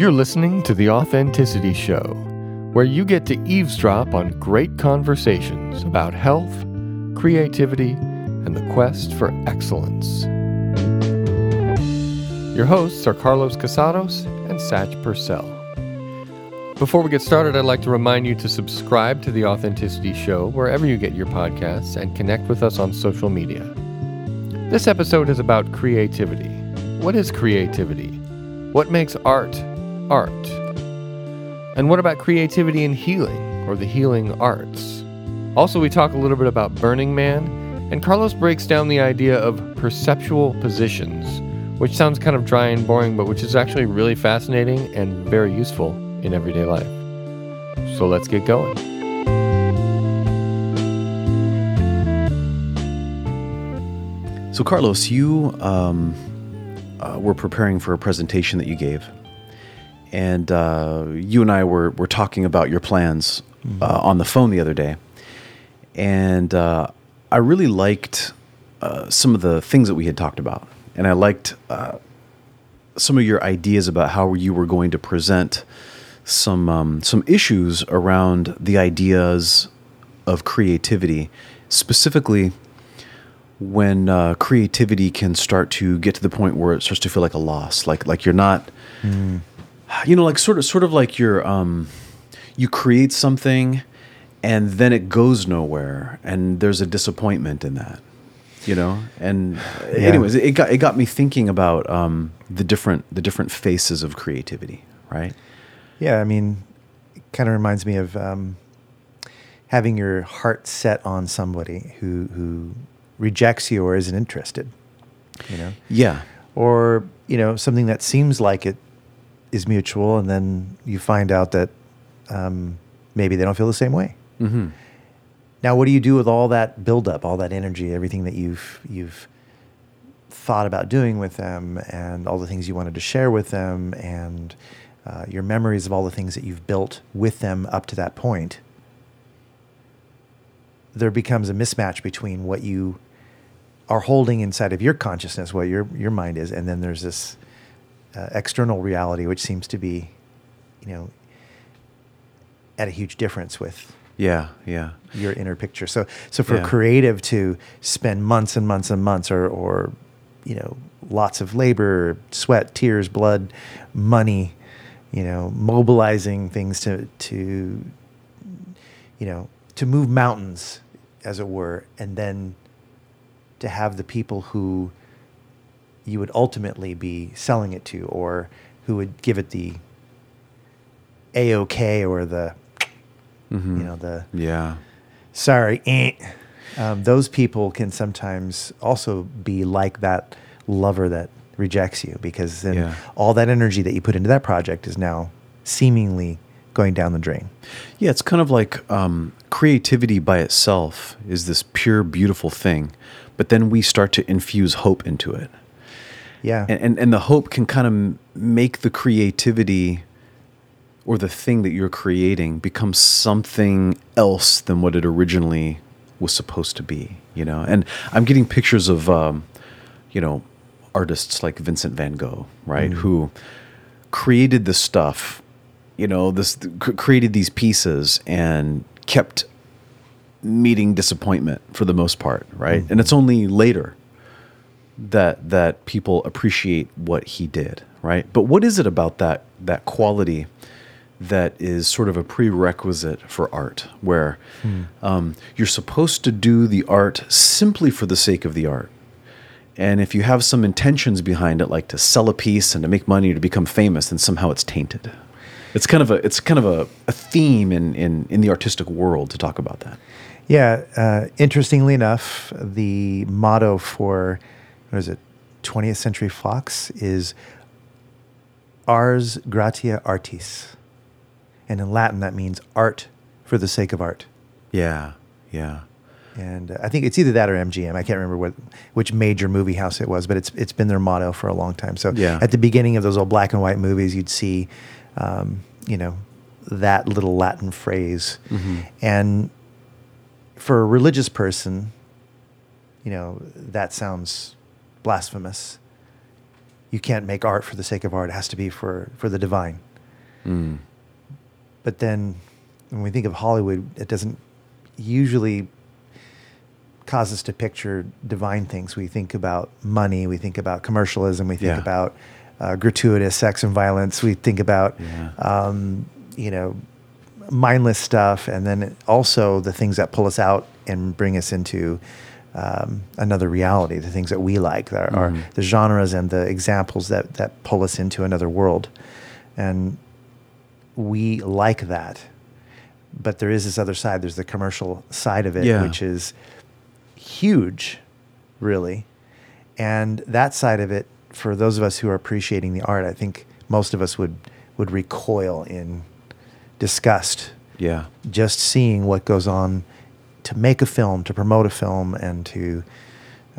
You're listening to The Authenticity Show, where you get to eavesdrop on great conversations about health, creativity, and the quest for excellence. Your hosts are Carlos Casados and Satch Purcell. Before we get started, I'd like to remind you to subscribe to The Authenticity Show wherever you get your podcasts and connect with us on social media. This episode is about creativity. What is creativity? What makes art art? And what about creativity and healing, or the healing arts? Also, we talk a little bit about Burning Man, and Carlos breaks down the idea of perceptual positions, which sounds kind of dry and boring, but which is actually really fascinating and very useful in everyday life. So let's get going. So, Carlos, you um, uh, were preparing for a presentation that you gave, and uh, you and I were, were talking about your plans uh, on the phone the other day. And uh, I really liked uh, some of the things that we had talked about, and I liked uh, some of your ideas about how you were going to present some um, some issues around the ideas of creativity, specifically when uh, creativity can start to get to the point where it starts to feel like a loss, like like you're not, you know, like sort of sort of like you're um, you create something, and then it goes nowhere, and there's a disappointment in that, you know. And anyways, it got it got me thinking about um, the different the different faces of creativity, right? Yeah, I mean, it kind of reminds me of um, having your heart set on somebody who who rejects you or isn't interested. You know, Yeah, or you know something that seems like it is mutual, and then you find out that um, maybe they don't feel the same way. hmm Now, what do you do with all that buildup, all that energy, everything that you've you've thought about doing with them, and all the things you wanted to share with them, and uh, your memories of all the things that you've built with them up to that point? There becomes a mismatch between what you are holding inside of your consciousness, what your your mind is, and then there's this uh, external reality, which seems to be, you know, at a huge difference with yeah, yeah. your inner picture. So so for Yeah. creative to spend months and months and months or or you know lots of labor, sweat, tears, blood, money, you know, mobilizing things to to you know, to move mountains as it were and then to have the people who you would ultimately be selling it to or who would give it the a-OK or the Mhm. you know the yeah. sorry, eh. um, those people can sometimes also be like that lover that rejects you because then Yeah. all that energy that you put into that project is now seemingly going down the drain. Yeah, it's kind of like um, creativity by itself is this pure, beautiful thing, but then we start to infuse hope into it, Yeah. and and, and the hope can kind of make the creativity or the thing that you're creating become something else than what it originally was supposed to be. You know, and I'm getting pictures of um, you know artists like Vincent Van Gogh, right, who created this stuff you know this c- created these pieces and kept meeting disappointment for the most part right and it's only later that that people appreciate what he did right but what is it about that that quality that is sort of a prerequisite for art where um, you're supposed to do the art simply for the sake of the art and if you have some intentions behind it, like to sell a piece and to make money or to become famous, then somehow it's tainted. It's kind of a it's kind of a, a theme in, in, in the artistic world to talk about that. Yeah. Uh, interestingly enough, the motto for, what is it, 20th Century Fox is Ars gratia artis. And in Latin, that means art for the sake of art. Yeah, yeah, and uh, I think it's either that or MGM. I can't remember what which major movie house it was, but it's it's been their motto for a long time. So Yeah. at the beginning of those old black and white movies, you'd see, um, you know, that little Latin phrase, and for a religious person, you know, that sounds blasphemous. You can't make art for the sake of art; it has to be for for the divine. Mm. But then when we think of Hollywood, it doesn't usually cause us to picture divine things. We think about money, we think about commercialism, we think Yeah. about uh, gratuitous sex and violence, we think about, Yeah. um, you know, mindless stuff, and then also the things that pull us out and bring us into um, another reality, the things that we like, that are Mhm. the genres and the examples that, that pull us into another world. And we like that. But there is this other side. There's the commercial side of it, Yeah. which is huge, really. And that side of it, for those of us who are appreciating the art, I think most of us would would recoil in disgust Yeah. just seeing what goes on to make a film, to promote a film, and to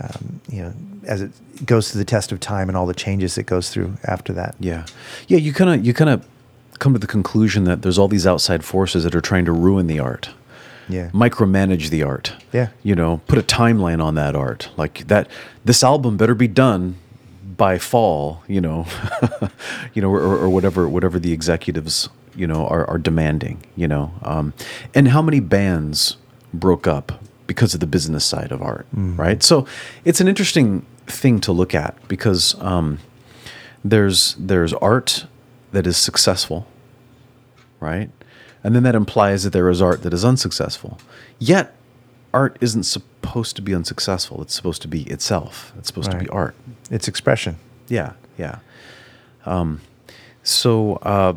um, you know as it goes through the test of time and all the changes it goes through after that. Yeah, yeah. You kind of you kind of come to the conclusion that there's all these outside forces that are trying to ruin the art, Yeah. micromanage the art. Yeah. You know, put a timeline on that art. Like that, this album better be done by fall. You know, you know, or, or whatever whatever the executives you know are, are demanding. You know, um, and how many bands broke up because of the business side of art, right? So it's an interesting thing to look at because. Um, there's there's art that is successful right? And then that implies that there is art that is unsuccessful. Yet art isn't supposed to be unsuccessful. It's supposed to be itself. It's supposed to be art. It's expression. yeah yeah. Um, so uh,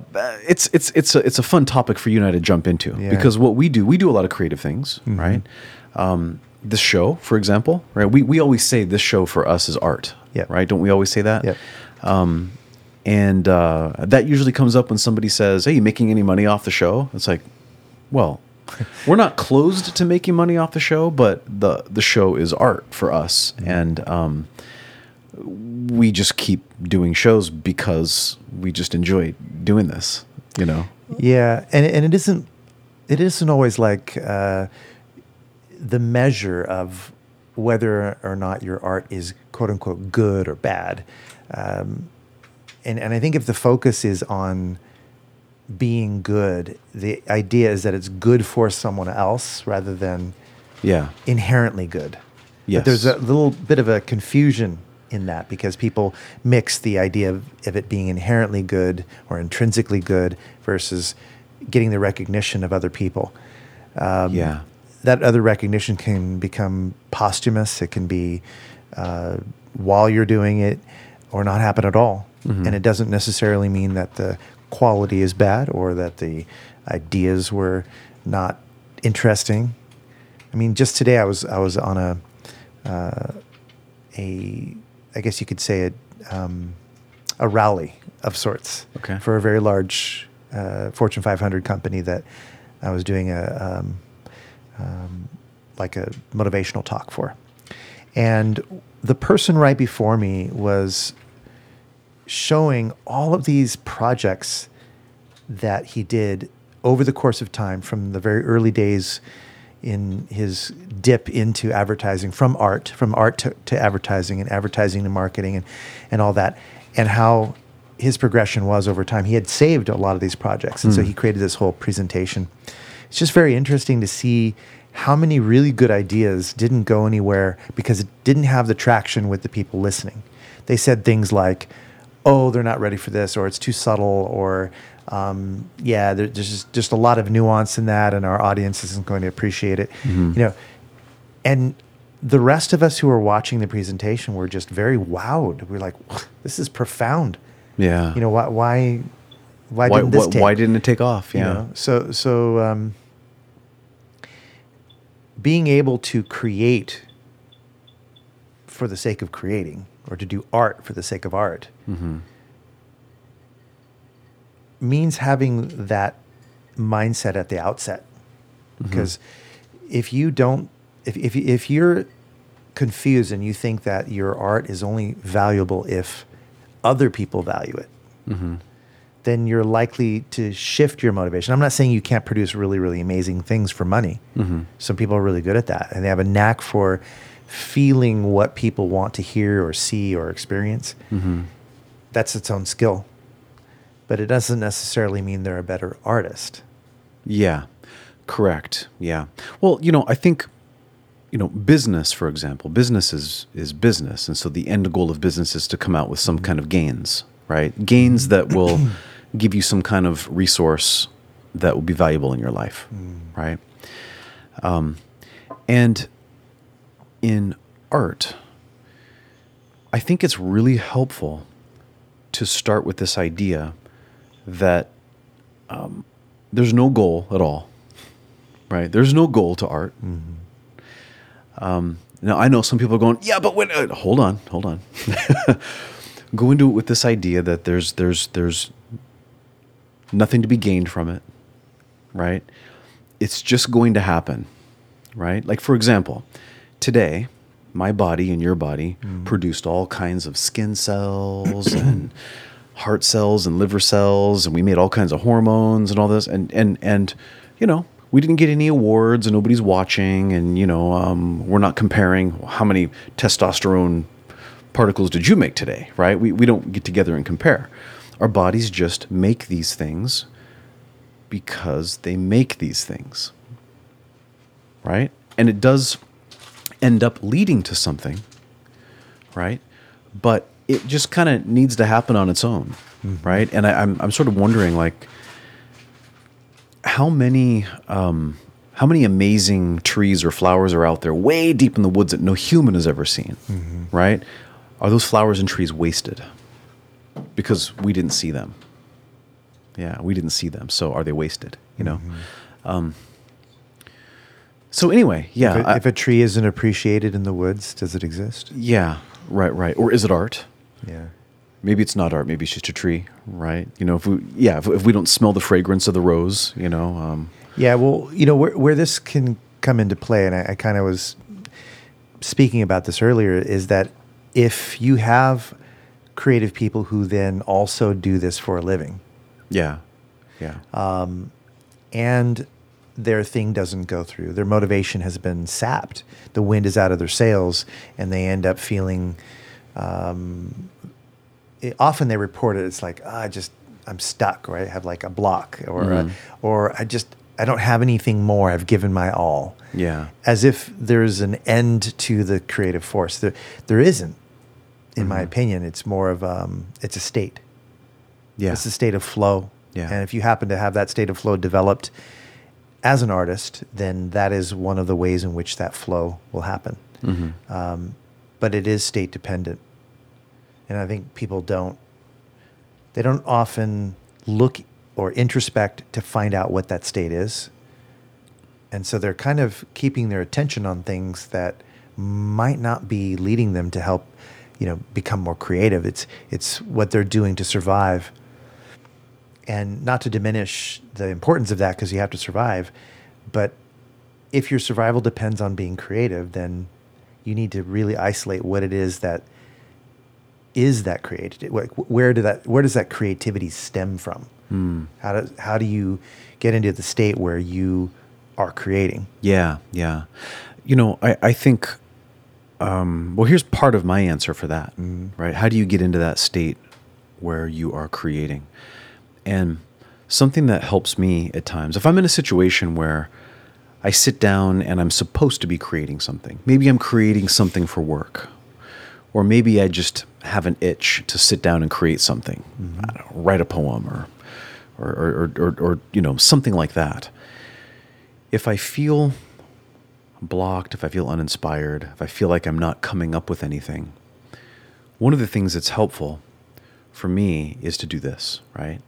it's it's it's a it's a fun topic for you and I to jump into Yeah. because what we do we do a lot of creative things Mhm. right um, this show for example right we, we always say this show for us is art Yep. right don't we always say that Yep. um, and uh, that usually comes up when somebody says, "Hey, you making any money off the show?" It's like, well, we're not closed to making money off the show, but the the show is art for us, and um, we just keep doing shows because we just enjoy doing this. You know? Yeah, and and it isn't it isn't always like uh, the measure of whether or not your art is quote unquote good or bad. Um, and and I think if the focus is on being good, the idea is that it's good for someone else rather than Yeah. inherently good. Yes. But there's a little bit of a confusion in that because people mix the idea of, of it being inherently good or intrinsically good versus getting the recognition of other people. Um, Yeah. That other recognition can become posthumous. It can be uh, while you're doing it or not happen at all. Mhm. And it doesn't necessarily mean that the quality is bad or that the ideas were not interesting. I mean, just today I was I was on a uh, a I guess you could say a um, a rally of sorts Okay. for a very large uh, Fortune 500 company that I was doing a um, um, like a motivational talk for, and the person right before me was showing all of these projects that he did over the course of time from the very early days in his dip into advertising from art from art to, to advertising and advertising to marketing and, and all that and how his progression was over time. He had saved a lot of these projects and so Hmm. he created this whole presentation. It's just very interesting to see how many really good ideas didn't go anywhere because it didn't have the traction with the people listening. They said things like oh they're not ready for this or it's too subtle or um, yeah there, there's just, just a lot of nuance in that and our audience isn't going to appreciate it Mhm. you know and the rest of us who were watching the presentation were just very wowed we're like this is profound Yeah. you know why why why, why, didn't this why, take? why didn't it take off? you Yeah. know? so so um, being able to create for the sake of creating or to do art for the sake of art hmm means having that mindset at the outset. Because if you don't if, if, if you're confused and you think that your art is only valuable if other people value it hmm then you're likely to shift your motivation. I'm not saying you can't produce really really amazing things for money. Hmm some people are really good at that and they have a knack for feeling what people want to hear or see or experience. Hmm that's its own skill but it doesn't necessarily mean they're a better artist. Yeah, correct. Yeah. Well, you know, I think, you know, business, for example, business is, is business. And so the end goal of business is to come out with some kind of gains, right? Gains that will give you some kind of resource that will be valuable in your life, right? Um, and in art, I think it's really helpful to start with this idea that um, there's no goal at all, right? There's no goal to art. Um, now I know some people are going, yeah, but when, uh, hold on, hold on. Go into it with this idea that there's there's there's nothing to be gained from it, right? It's just going to happen, right? Like for example, today my body and your body produced all kinds of skin cells and heart cells and liver cells and we made all kinds of hormones and all this. And and and you know we didn't get any awards and nobody's watching. And you know um, we're not comparing how many testosterone particles did you make today right? We, we don't get together and compare. Our bodies just make these things because they make these things right? And it does end up leading to something right? But it just kind of needs to happen on its own right? And I, I'm, I'm sort of wondering like how many um, how many amazing trees or flowers are out there way deep in the woods that no human has ever seen right? Are those flowers and trees wasted? Because we didn't see them. Yeah we didn't see them so are they wasted you know? Um, so anyway yeah If, I- a, if a tree isn't appreciated in the woods, does it exist? yeah right right. Or is it art Yeah. maybe it's not art maybe it's just a tree right? You know if we yeah if, if we don't smell the fragrance of the rose you know um, Yeah, well, you know where where this can come into play, and I, I kind of was speaking about this earlier, is that if you have creative people who then also do this for a living, yeah. Yeah. And their thing doesn't go through, their motivation has been sapped, the wind is out of their sails, and they end up feeling. Um, it, often they report it. It's like "Ah, I just I'm stuck, or I have like a block, or uh, or I just I don't have anything more. I've given my all. yeah As if there's an end to the creative force. There there isn't. In my opinion, it's more of um, it's a state. yeah It's a state of flow. Yeah. And if you happen to have that state of flow developed as an artist, then that is one of the ways in which that flow will happen. Mhm. Um, but it is state dependent. And I think people don't, they don't often look or introspect to find out what that state is. And so they're kind of keeping their attention on things that might not be leading them to help, you know, become more creative. It's it's what they're doing to survive. And not to diminish the importance of that because you have to survive, but if your survival depends on being creative, then you need to really isolate what it is that is that creative. Where do that where does that creativity stem from? Hmm. How do how do you get into the state where you are creating? Yeah, yeah. You know, I, I think, um, well, here's part of my answer for that, right? How do you get into that state where you are creating? And something that helps me at times, if I'm in a situation where I sit down and I'm supposed to be creating something, maybe I'm creating something for work, or maybe I just have an itch to sit down and create something, mm-hmm. I don't know, write a poem or, or, or, or, or, or, you know, something like that if I feel blocked, if I feel uninspired, if I feel like I'm not coming up with anything, one of the things that's helpful for me is to do this, right?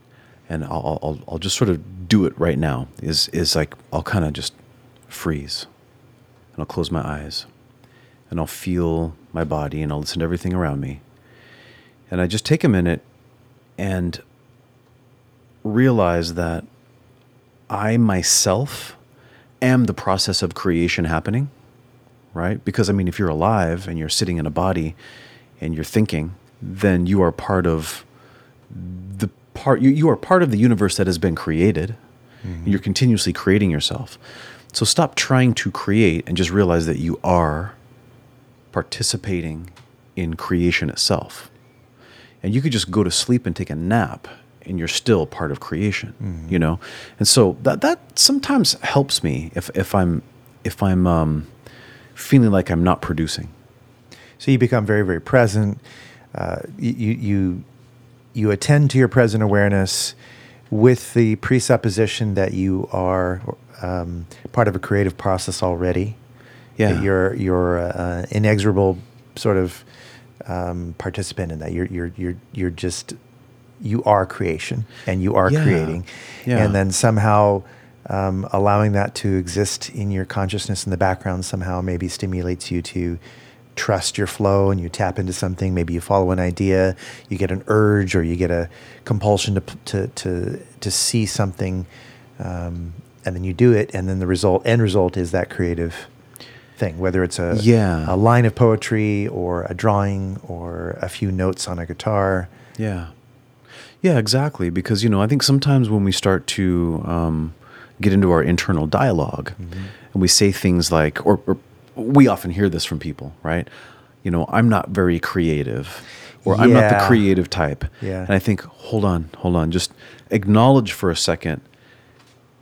And I'll, I'll, I'll just sort of do it right now. Is is like I'll kind of just freeze, and I'll close my eyes, and I'll feel my body, and I'll listen to everything around me, and I just take a minute and realize that I myself am the process of creation happening, right? Because I mean, if you're alive and you're sitting in a body and you're thinking, then you are part of the part you, you are part of the universe that has been created. Mm-hmm. You're continuously creating yourself. So stop trying to create and just realize that you are participating in creation itself. And you could just go to sleep and take a nap and you're still part of creation you know and so that that sometimes helps me if if i'm if i'm um feeling like i'm not producing So you become very, very present. Uh, you, you you attend to your present awareness with the presupposition that you are um, part of a creative process already. Yeah. That you're you're uh, inexorable sort of um, participant in that. You're you're you're you're just you are creation and you are Yeah. creating, Yeah. and then somehow. Um, allowing that to exist in your consciousness in the background somehow maybe stimulates you to trust your flow and you tap into something. Maybe you follow an idea, you get an urge, or you get a compulsion to to to, to see something, um, and then you do it, and then the result end result is that creative thing. Whether it's a Yeah. a line of poetry or a drawing or a few notes on a guitar. Yeah. Yeah, exactly. Because, you know, I think sometimes when we start to um, get into our internal dialog and we say things like, or, or we often hear this from people, right? You know, I'm not very creative or I'm not the creative type. Yeah. And I think, hold on, hold on. Just acknowledge for a second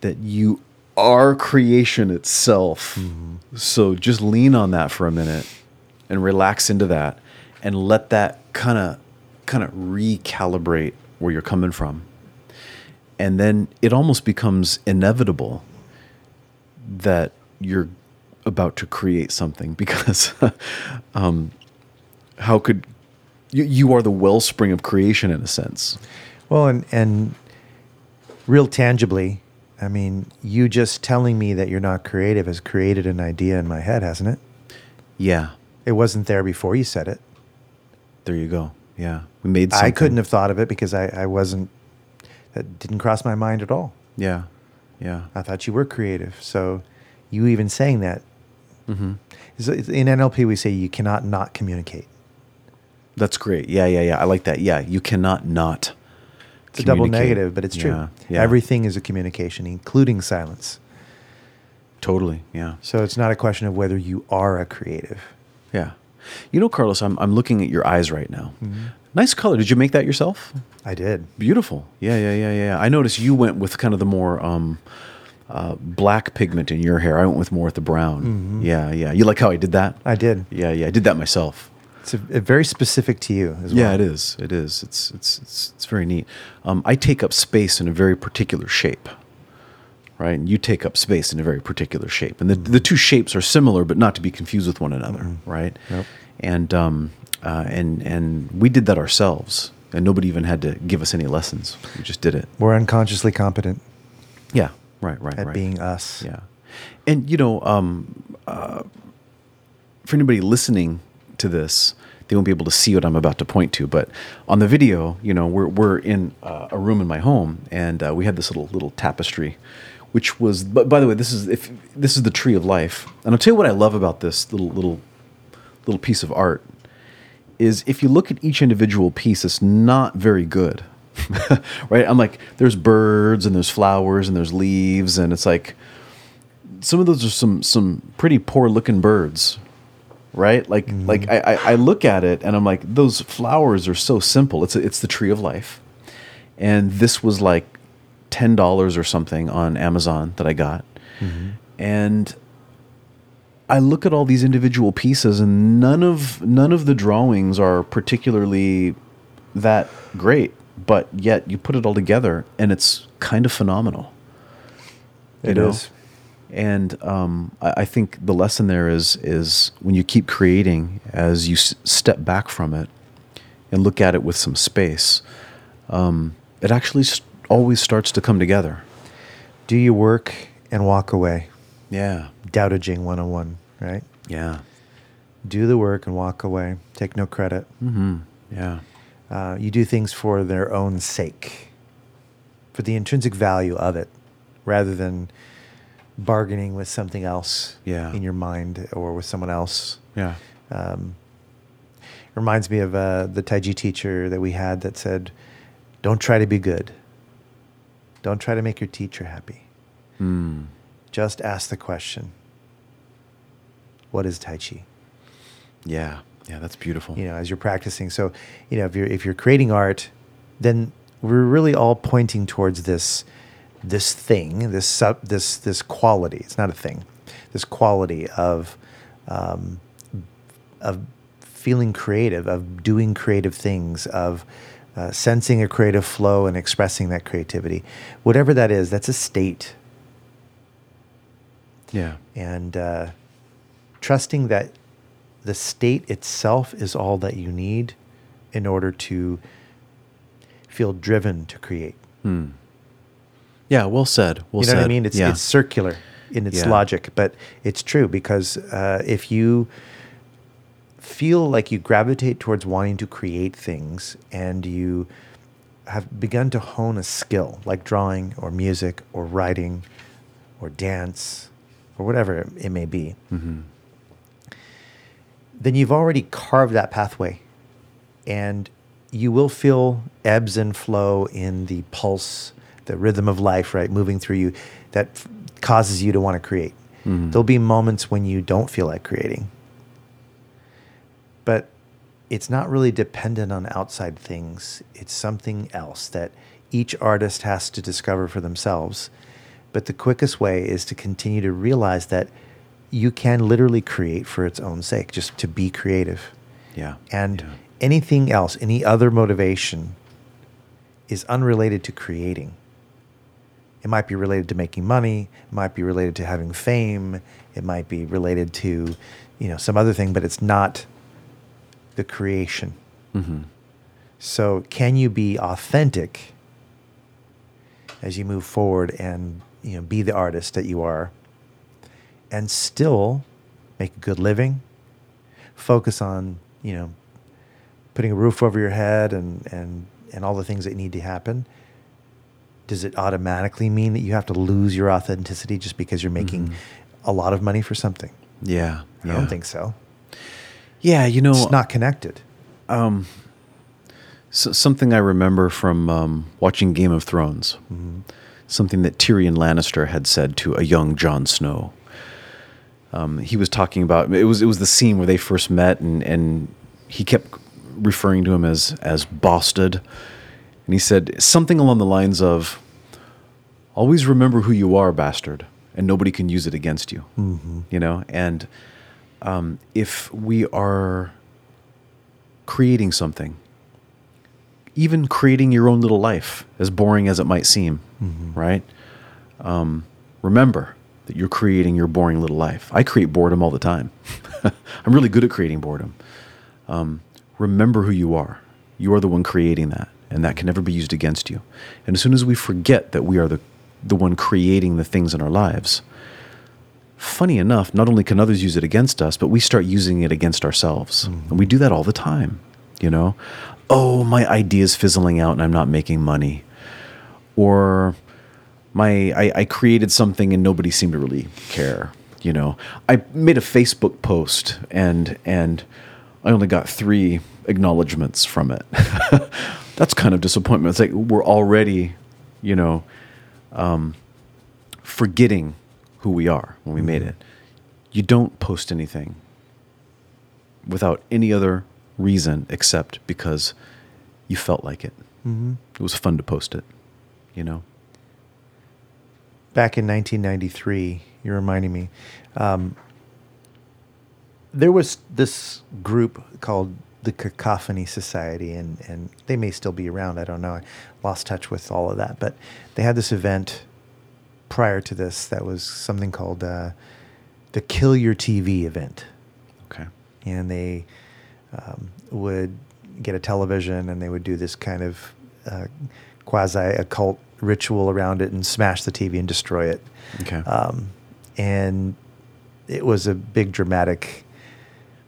that you are creation itself. So just lean on that for a minute and relax into that and let that kind of kind of recalibrate where you're coming from. And then it almost becomes inevitable that you're about to create something because um, how could you, you are the wellspring of creation in a sense. Well, and and real tangibly, I mean, you just telling me that you're not creative has created an idea in my head, hasn't it? Yeah, It wasn't there before you said it. there you go. Yeah, we made. Something. I couldn't have thought of it because I, I wasn't. That didn't cross my mind at all. Yeah, yeah, I thought you were creative. So, you even saying that mm-hmm. in NLP we say you cannot not communicate. that's great. Yeah, yeah, yeah. I like that. Yeah, you cannot not. It's a double negative, but it's true. Yeah, yeah. Everything is a communication, including silence. Totally. Yeah. So it's not a question of whether you are a creative. Yeah. You know, Carlos, I'm, I'm looking at your eyes right now. Mm-hmm. Nice color. Did you make that yourself? I did. Beautiful. Yeah, yeah, yeah, yeah. I noticed you went with kind of the more um, uh, black pigment in your hair. I went with more with the brown. Mhm. Yeah, yeah. You like how I did that? I did. Yeah, yeah. I did that myself. It's a, a very specific to you as well. Yeah, it is. It is. It's it's it's, it's very neat. Um, I take up space in a very particular shape, right? And you take up space in a very particular shape, and the the two shapes are similar, but not to be confused with one another, right? Nope. And um, uh, and and we did that ourselves, and nobody even had to give us any lessons. We just did it. We're unconsciously competent Yeah. Right. Right. at right. being us. Yeah. And, you know, um, uh, for anybody listening to this, they won't be able to see what I'm about to point to. But on the video, you know, we're, we're in uh, a room in my home and uh, we had this little, little tapestry, which was, but by the way, this is, if this is the tree of life. And I'll tell you what I love about this little, little, little piece of art is if you look at each individual piece, it's not very good. right? I'm like, there's birds and there's flowers and there's leaves, and it's like some of those are some some pretty poor looking birds. Right? Like mm-hmm. like I, I, I look at it and I'm like, those flowers are so simple. It's a, it's the tree of life. And this was like ten dollars or something on Amazon that I got. Mm-hmm. And I look at all these individual pieces, and none of none of the drawings are particularly that great. But yet, you put it all together, and it's kind of phenomenal. You know? is. And um, I, I think the lesson there is is when you keep creating, as you s- step back from it and look at it with some space, um, it actually s always starts to come together. Do your work and walk away. Yeah, Doubting 101, right? yeah, Do the work and walk away. Take no credit. hmm yeah, Uh, you do things for their own sake, for the intrinsic value of it, rather than bargaining with something else Yeah. in your mind or with someone else. yeah. Um, reminds me of uh, the Tai Chi teacher that we had that said, "Don't try to be good. Don't try to make your teacher happy. Mm. Just ask the question: What is Tai Chi?" Yeah, yeah, that's beautiful. You know, as you're practicing. So, you know, if you're if you're creating art, then we're really all pointing towards this this thing, this sub, this this quality. It's not a thing. This quality of um, of feeling creative, of doing creative things, of uh, sensing a creative flow and expressing that creativity. Whatever that is, that's a state. Yeah. And uh, trusting that the state itself is all that you need in order to feel driven to create. Hmm. Yeah. Well said. Well you know said. what I mean? It's yeah. it's circular in its Yeah. logic, but it's true because uh, if you feel like you gravitate towards wanting to create things and you have begun to hone a skill like drawing or music or writing or dance or whatever it may be, Mm-hmm. then you've already carved that pathway and you will feel ebbs and flow in the pulse, the rhythm of life, right, moving through you that f- causes you to want to create. Mhm. There'll be moments when you don't feel like creating. But it's not really dependent on outside things. It's something else that each artist has to discover for themselves. But the quickest way is to continue to realize that you can literally create for its own sake, just to be creative. Yeah. And Yeah. anything else, any other motivation is unrelated to creating. It might be related to making money, it might be related to having fame, it might be related to, you know, some other thing, but it's not the creation. Mm-hmm. So, can you be authentic as you move forward and you know be the artist that you are, and still make a good living? Focus on you know putting a roof over your head and and and all the things that need to happen. Does it automatically mean that you have to lose your authenticity just because you're making Mhm. a lot of money for something? Yeah. I yeah. don't think so. Yeah. You know, It's not connected. um, so, something I remember from um, watching Game of Thrones. Mm-hmm. Something that Tyrion Lannister had said to a young Jon Snow. Um, he was talking about it was it was the scene where they first met, and and he kept referring to him as as Bosted, and he said something along the lines of, "Always remember who you are, bastard, and nobody can use it against you." Mm-hmm. you know and um, if we are creating something even creating your own little life as boring as it might seem Mhm. right um, remember that you're creating your boring little life i create boredom all the time i'm really good at creating boredom um, remember who you are you are the one creating that and that can never be used against you and as soon as we forget that we are the, the one creating the things in our lives funny enough, not only can others use it against us, but we start using it against ourselves. Mm-hmm. And we do that all the time, you know? Oh, my idea's fizzling out and I'm not making money. Or my I, I created something and nobody seemed to really care, you know. I made a Facebook post and and I only got three acknowledgments from it. That's kind of disappointment. It's like we're already, you know, um, forgetting who we are when we made it. You don't post anything without any other reason except because you felt like it. Mm-hmm. It was fun to post it, you know? back in 1993, you're reminding me, um, there was this group called the Cacophony Society, and, and they may still be around. I don't know. I lost touch with all of that. But they had this event prior to this that was something called uh, the Kill Your TV event. Okay. And they um, would get a television and they would do this kind of uh, quasi occult ritual around it and smash the TV and destroy it. Okay. Um, and it was a big dramatic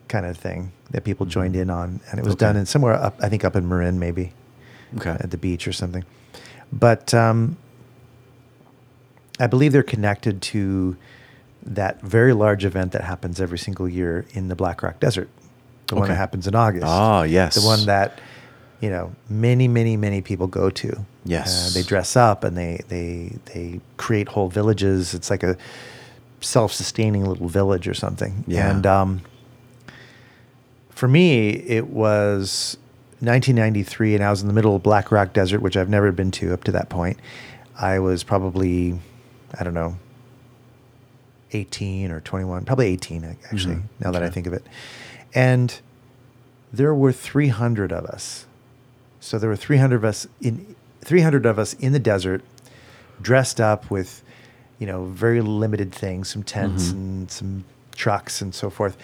kind of thing that people joined in on, and it was Okay. done in somewhere up, I think up in Marin, maybe okay. at the beach or something. But um, I believe they're connected to that very large event that happens every single year in the Black Rock Desert, the one that happens in August. Ah, yes. the one that you know many, many, many people go to. Yes. Uh, they dress up and they they they create whole villages. It's like a self-sustaining little village or something. Yeah. And um, for me, it was 1993, and I was in the middle of Black Rock Desert, which I've never been to up to that point. I was probably, I don't know, 18 or 21, probably 18 ac- actually, Mhm. now that I think of it. And there were 300 of us. So there were 300 of us in 300 of us in the desert dressed up with you know very limited things, some tents Mhm. and some trucks and so forth.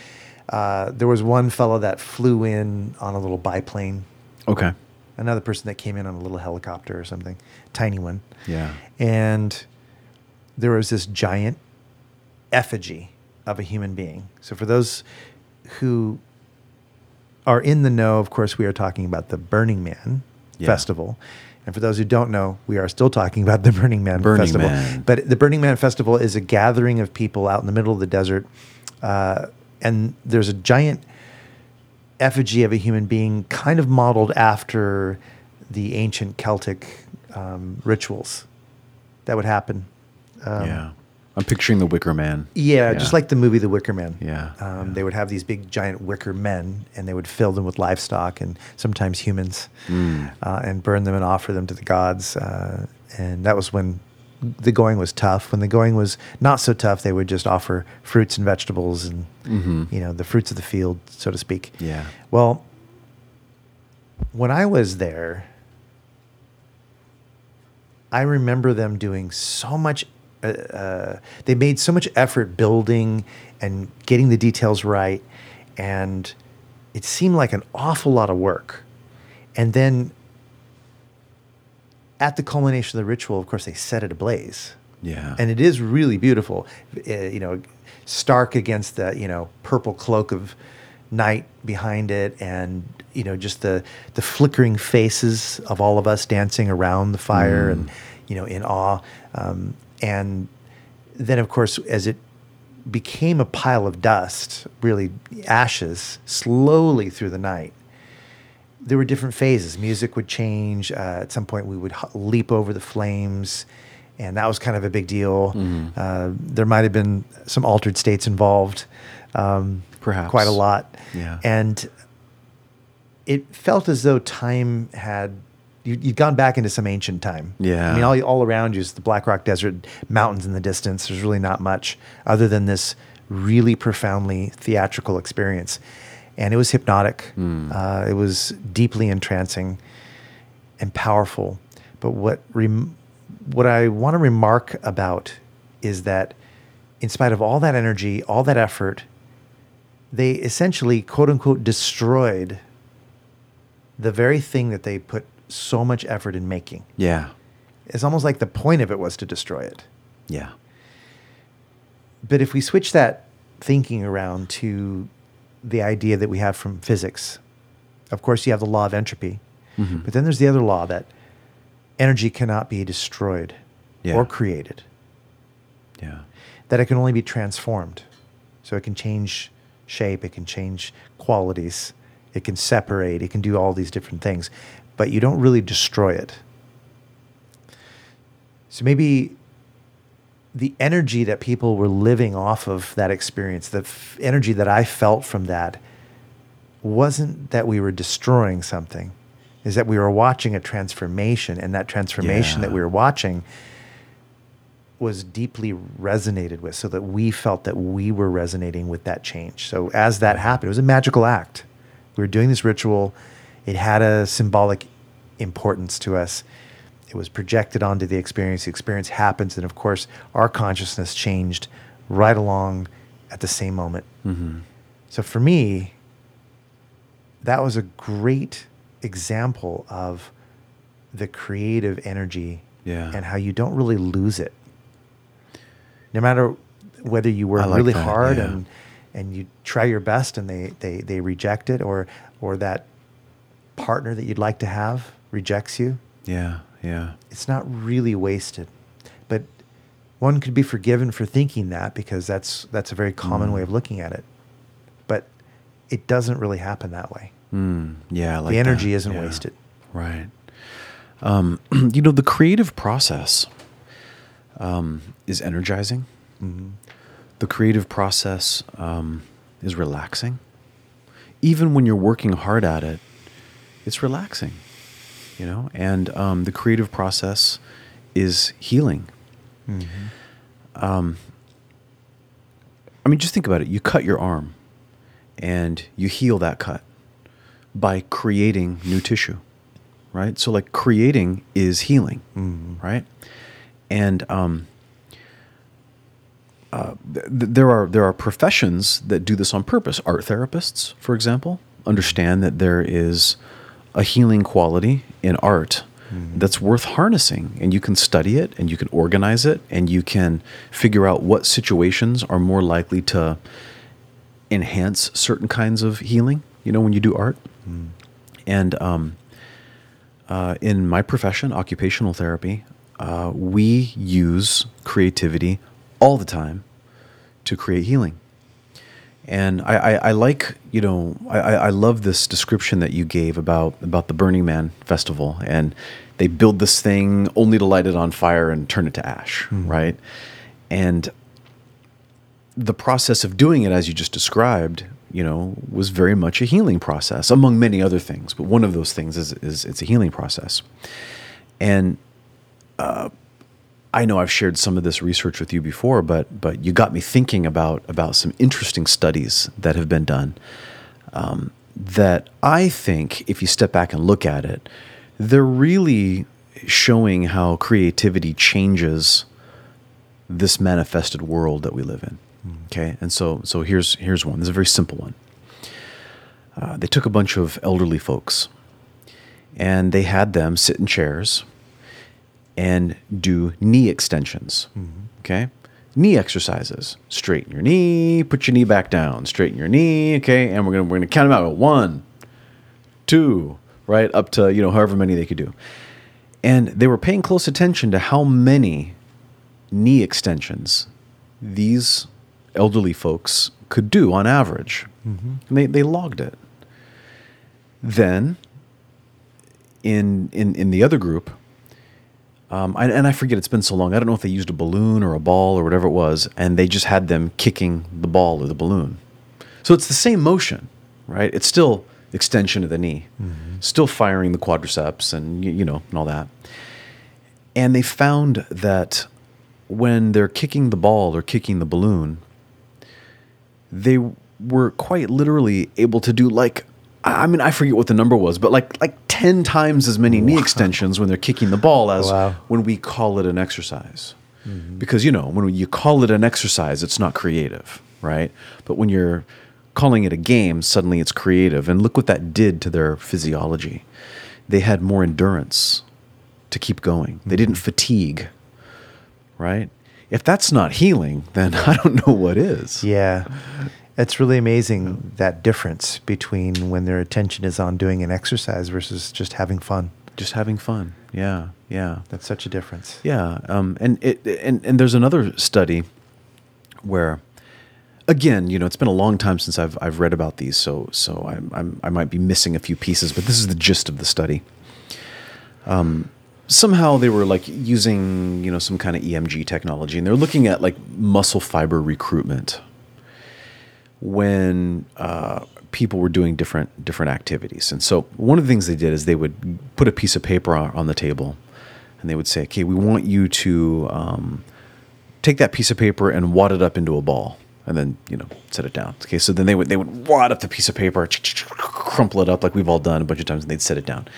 Uh, there was one fellow that flew in on a little biplane, Okay. another person that came in on a little helicopter or something, tiny one Yeah. and there was this giant effigy of a human being. So for those who are in the know, of course, we are talking about the Burning Man Yeah. festival. And for those who don't know, we are still talking about the Burning Man Burning festival. Man. But the Burning Man festival is a gathering of people out in the middle of the desert, uh, and there's a giant effigy of a human being, kind of modeled after the ancient Celtic um, rituals that would happen. Um, yeah. I'm picturing the Wicker Man. yeah, just like the movie The Wicker Man. Yeah, Um, yeah. They would have these big, giant wicker men, and they would fill them with livestock and sometimes humans, Mm. uh, and burn them and offer them to the gods. Uh, and that was when the going was tough. When the going was not so tough, they would just offer fruits and vegetables and Mhm. you know the fruits of the field, so to speak. Yeah. Well, when I was there, I remember them doing so much. Uh, uh, they made so much effort building and getting the details right, and it seemed like an awful lot of work. And then, at the culmination of the ritual, of course, they set it ablaze Yeah. and it is really beautiful. Uh, you know, stark against the you know purple cloak of night behind it, and you know just the the flickering faces of all of us dancing around the fire, Mm. and you know in awe. Um, and then, of course, as it became a pile of dust, really ashes, slowly through the night there were different phases. Music would change. Uh, at some point, we would h- leap over the flames, and that was kind of a big deal. Mhm. Uh, there might have been some altered states involved, um, Perhaps. quite a lot. Yeah. and it felt as though time had. You, you'd gone back into some ancient time. Yeah. I mean, all, all around you is the Black Rock Desert, mountains in the distance. There's really not much other than this really profoundly theatrical experience. And it was hypnotic. Mm. Uh, it was deeply entrancing and powerful. But what rem- what I want to remark about is that, in spite of all that energy, all that effort, they essentially quote unquote destroyed the very thing that they put so much effort in making. Yeah. It's almost like the point of it was to destroy it. Yeah. But if we switch that thinking around to the idea that we have from physics, of course, you have the law of entropy, Mhm. but then there's the other law that energy cannot be destroyed Yeah. or created, Yeah. that it can only be transformed. So it can change shape, it can change qualities, it can separate, it can do all these different things, but you don't really destroy it. So maybe the energy that people were living off of that experience, the f- energy that I felt from that, wasn't that we were destroying something, is that we were watching a transformation, and that transformation that we were watching was deeply resonated with, so that we felt that we were resonating with that change. So as that mm-hmm. happened, it was a magical act. We were doing this ritual, it had a symbolic importance to us it was projected onto the experience. The experience happens, and of course, our consciousness changed right along at the same moment. Mm-hmm. So for me, that was a great example of the creative energy Yeah. and how you don't really lose it. No matter whether you work like really that, hard yeah. and and you try your best and they, they, they reject it or or that partner that you'd like to have rejects you, Yeah. Yeah. it's not really wasted. But one could be forgiven for thinking that because that's that's a very common Mm. way of looking at it. But it doesn't really happen that way. Mm. Yeah. Like the energy isn't Yeah. wasted. Right. Um, you know, the creative process um, is energizing. Mm-hmm. The creative process um, is relaxing. Even when you're working hard at it, it's relaxing, you know, and um, the creative process is healing. Um, I mean, just think about it. You cut your arm, and you heal that cut by creating new tissue, right? So, like, creating is healing, right? And um, uh, th- there are there are professions that do this on purpose. Art therapists, for example, understand that there is a healing quality in art that's worth harnessing, and you can study it, and you can organize it, and you can figure out what situations are more likely to enhance certain kinds of healing. You know, when you do art, and um, uh, in my profession, occupational therapy, uh, we use creativity all the time to create healing. And I, I, I like, you know, I, I love this description that you gave about about the Burning Man festival, and they build this thing only to light it on fire and turn it to ash, right? And the process of doing it, as you just described, you know, was very much a healing process, among many other things. But one of those things is, is it's a healing process. And uh, I know I've shared some of this research with you before, but but you got me thinking about about some interesting studies that have been done. Um, that I think, if you step back and look at it, they're really showing how creativity changes this manifested world that we live in. Okay, and so so here's here's one. This is a very simple one. Uh, they took a bunch of elderly folks, and they had them sit in chairs and do knee extensions. Okay, knee exercises. Straighten your knee, put your knee back down. Straighten your knee. Okay, and we're gonna we're gonna count them out. One, two, right up to you know however many they could do. And they were paying close attention to how many knee extensions these elderly folks could do on average. Mm-hmm. And they, they logged it. Then, in, in, in the other group, um, I, and I forget, it's been so long. I don't know if they used a balloon or a ball or whatever it was, and they just had them kicking the ball or the balloon. So it's the same motion, right? It's still extension of the knee, still firing the quadriceps and, you know, and all that. And they found that when they're kicking the ball or kicking the balloon, they were quite literally able to do like I mean I forget what the number was, but like like 10 times as many knee extensions when they're kicking the ball as Wow. when we call it an exercise. Because you know, when you call it an exercise, it's not creative, right? But when you're calling it a game, suddenly it's creative. And look what that did to their physiology. They had more endurance to keep going. They didn't mm-hmm. fatigue, right? If that's not healing, then I don't know what is. Yeah. It's really amazing that difference between when their attention is on doing an exercise versus just having fun. Just having fun. Yeah, yeah. That's such a difference. Yeah, um, and it and and there's another study where, again, you know, it's been a long time since I've I've read about these, so so I'm, I'm I might be missing a few pieces, but this is the gist of the study. Um, somehow they were like using you know some kind of EMG technology, and they're looking at like muscle fiber recruitment when uh, people were doing different different activities. And so one of the things they did is they would put a piece of paper on, on the table, and they would say, "Okay, we want you to um, take that piece of paper and wad it up into a ball." And then you know set it down. Okay, so then they would they would wad up the piece of paper, crumple it up like we've all done a bunch of times, and they'd set it down.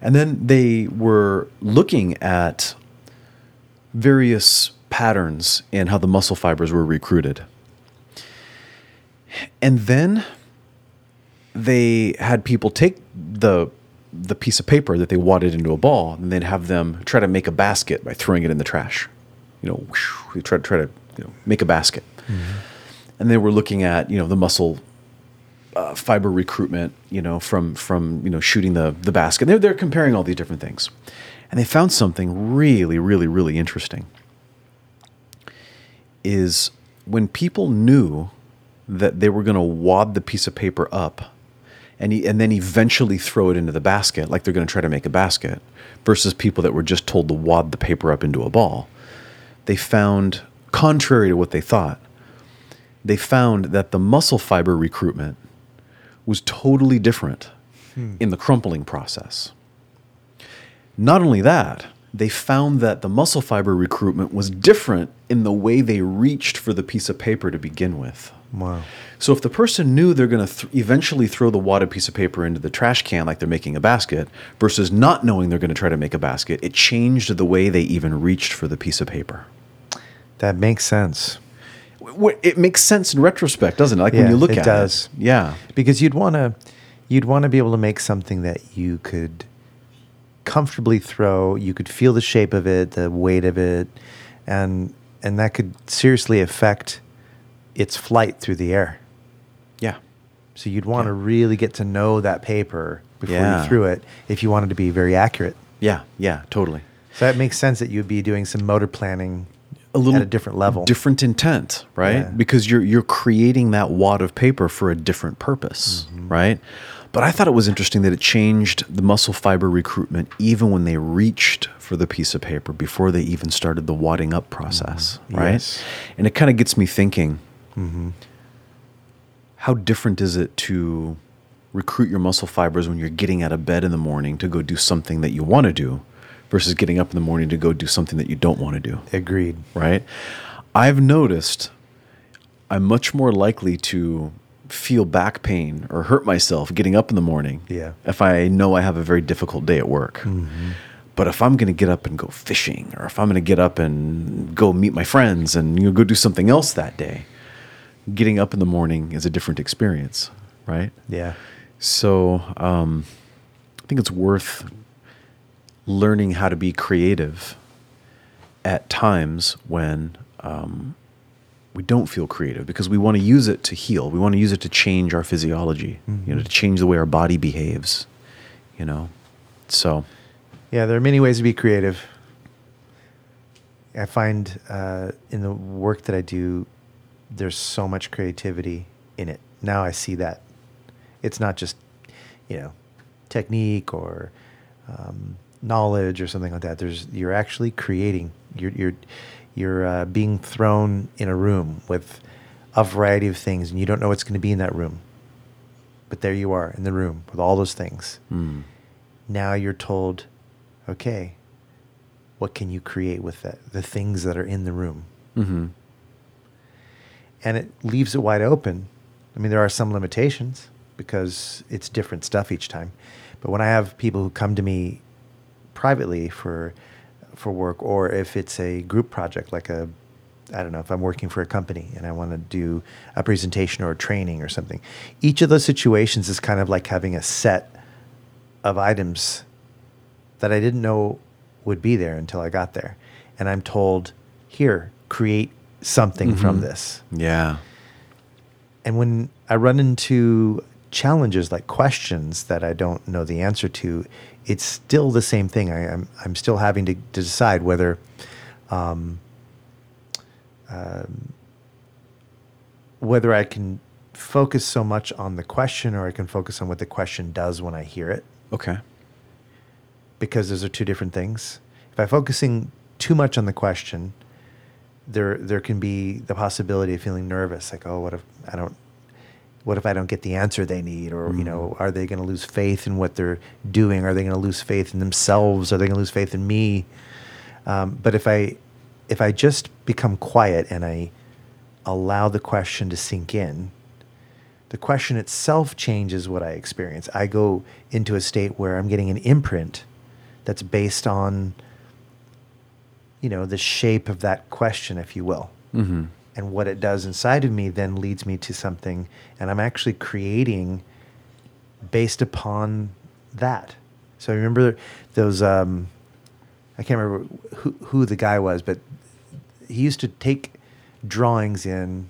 And then they were looking at various patterns in how the muscle fibers were recruited. And then they had people take the the piece of paper that they wadded into a ball, and they'd have them try to make a basket by throwing it in the trash. You know, whoosh, they try, try to you know, make a basket. And they were looking at you know the muscle uh, fiber recruitment, you know, from from you know shooting the the basket. They're they're comparing all these different things, and they found something really, really, really interesting. Is when people knew that they were going to wad the piece of paper up, and e- and then eventually throw it into the basket, like they're going to try to make a basket, versus people that were just told to wad the paper up into a ball. They found, contrary to what they thought, they found that the muscle fiber recruitment was totally different hmm. in the crumpling process. Not only that, they found that the muscle fiber recruitment was different in the way they reached for the piece of paper to begin with. Wow. So if the person knew they're going to th- eventually throw the wadded piece of paper into the trash can like they're making a basket versus not knowing they're going to try to make a basket, it changed the way they even reached for the piece of paper. That makes sense. It makes sense in retrospect, doesn't it? Like Yeah, when you look at it at does. it. Yeah. because you'd want to you'd want to be able to make something that you could comfortably throw you could feel the shape of it the weight of it and and that could seriously affect its flight through the air Yeah. so you'd want to Yeah. really get to know that paper before Yeah. you threw it if you wanted to be very accurate Yeah. Yeah. Totally. so that makes sense that you'd be doing some motor planning a little at a different level different intent, right? Yeah. Because you're you're creating that wad of paper for a different purpose, Mm-hmm. right? But I thought it was interesting that it changed the muscle fiber recruitment even when they reached for the piece of paper before they even started the wadding up process, Mhm. right? Yes. And it kind of gets me thinking, Mm-hmm. how different is it to recruit your muscle fibers when you're getting out of bed in the morning to go do something that you want to do versus getting up in the morning to go do something that you don't want to do? agreed right? I've noticed I'm much more likely to feel back pain or hurt myself getting up in the morning Yeah. if I know I have a very difficult day at work. Mm-hmm. But if I'm going to get up and go fishing, or if I'm going to get up and go meet my friends and you know, go do something else that day, getting up in the morning is a different experience, right? yeah So um, I think it's worth learning how to be creative at times when um, we don't feel creative because we want to use it to heal. We want to use it to change our physiology, you know, to change the way our body behaves, you know. So Yeah, there are many ways to be creative. I find uh, in the work that I do, there's so much creativity in it. Now I see that it's not just, you know, technique or um, knowledge or something like that. There's you're actually creating. You're you're you're uh, being thrown in a room with a variety of things, and you don't know what's going to be in that room. But there you are in the room with all those things mm, now you're told, okay, what can you create with that, the things that are in the room? hmm And it leaves it wide open. I mean, there are some limitations because it's different stuff each time. But when I have people who come to me privately for for work, or if it's a group project like a I don't know if I'm working for a company and I want to do a presentation or a training or something. Each of those situations is kind of like having a set of items that I didn't know would be there until I got there. And I'm told, here, create something from Mhm. this. yeah, And when I run into challenges like questions that I don't know the answer to, it's still the same thing. I, am I'm still having to, to decide whether um, um, whether I can focus so much on the question or I can focus on what the question does when I hear it okay, because those are two different things. If I'm focusing too much on the question, there there can be the possibility of feeling nervous, like, oh, what if I don't, what if I don't get the answer they need, or you know, are they going to lose faith in what they're doing? Are they going to lose faith in themselves? Are they going to lose faith in me? Um, but if I if I just become quiet and I allow the question to sink in, the question itself changes what I experience. I go into a state where I'm getting an imprint that's based on, you know, the shape of that question, if you will. hmm And what it does inside of me then leads me to something, and I'm actually creating based upon that. So I remember those, um, I can't remember who, who the guy was, but he used to take drawings in.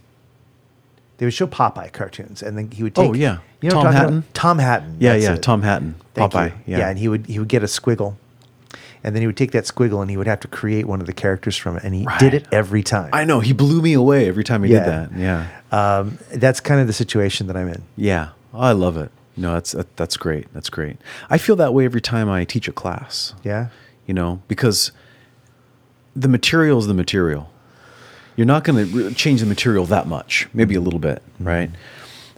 They would show Popeye cartoons, and then he would take. Oh, yeah. you know Tom what I'm talking Hatten? about? Tom Hatten. yeah, yeah. it. Tom Hatten, Thank Popeye, you. yeah, and he would he would get a squiggle, and then he would take that squiggle and he would have to create one of the characters from it, and he Right. did it every time. I know he blew me away every time he Yeah. did that. Yeah, Um, that's kind of the situation that I'm in. Yeah, Oh, I love it. No, that's that, that's great. That's great. I feel that way every time I teach a class. Yeah. You know, because the material is the material. You're not going to change the material that much, maybe a little bit, right?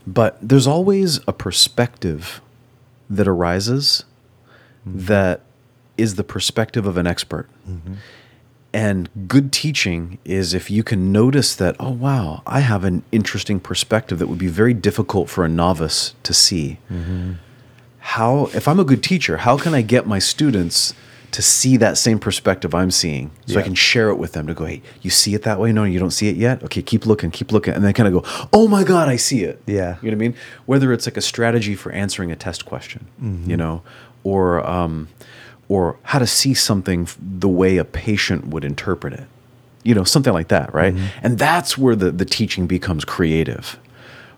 But there's always a perspective that arises that is the perspective of an expert. And good teaching is if you can notice that, oh, wow, I have an interesting perspective that would be very difficult for a novice to see. How, if I'm a good teacher, how can I get my students to see that same perspective I'm seeing so I can share it with them to go, hey, you see it that way? No, you don't see it yet? Okay, keep looking, keep looking. And then kind of go, oh my God, I see it. Yeah. You know what I mean? Whether it's like a strategy for answering a test question, you know, or um, or how to see something the way a patient would interpret it, you know, something like that, right? And that's where the the teaching becomes creative,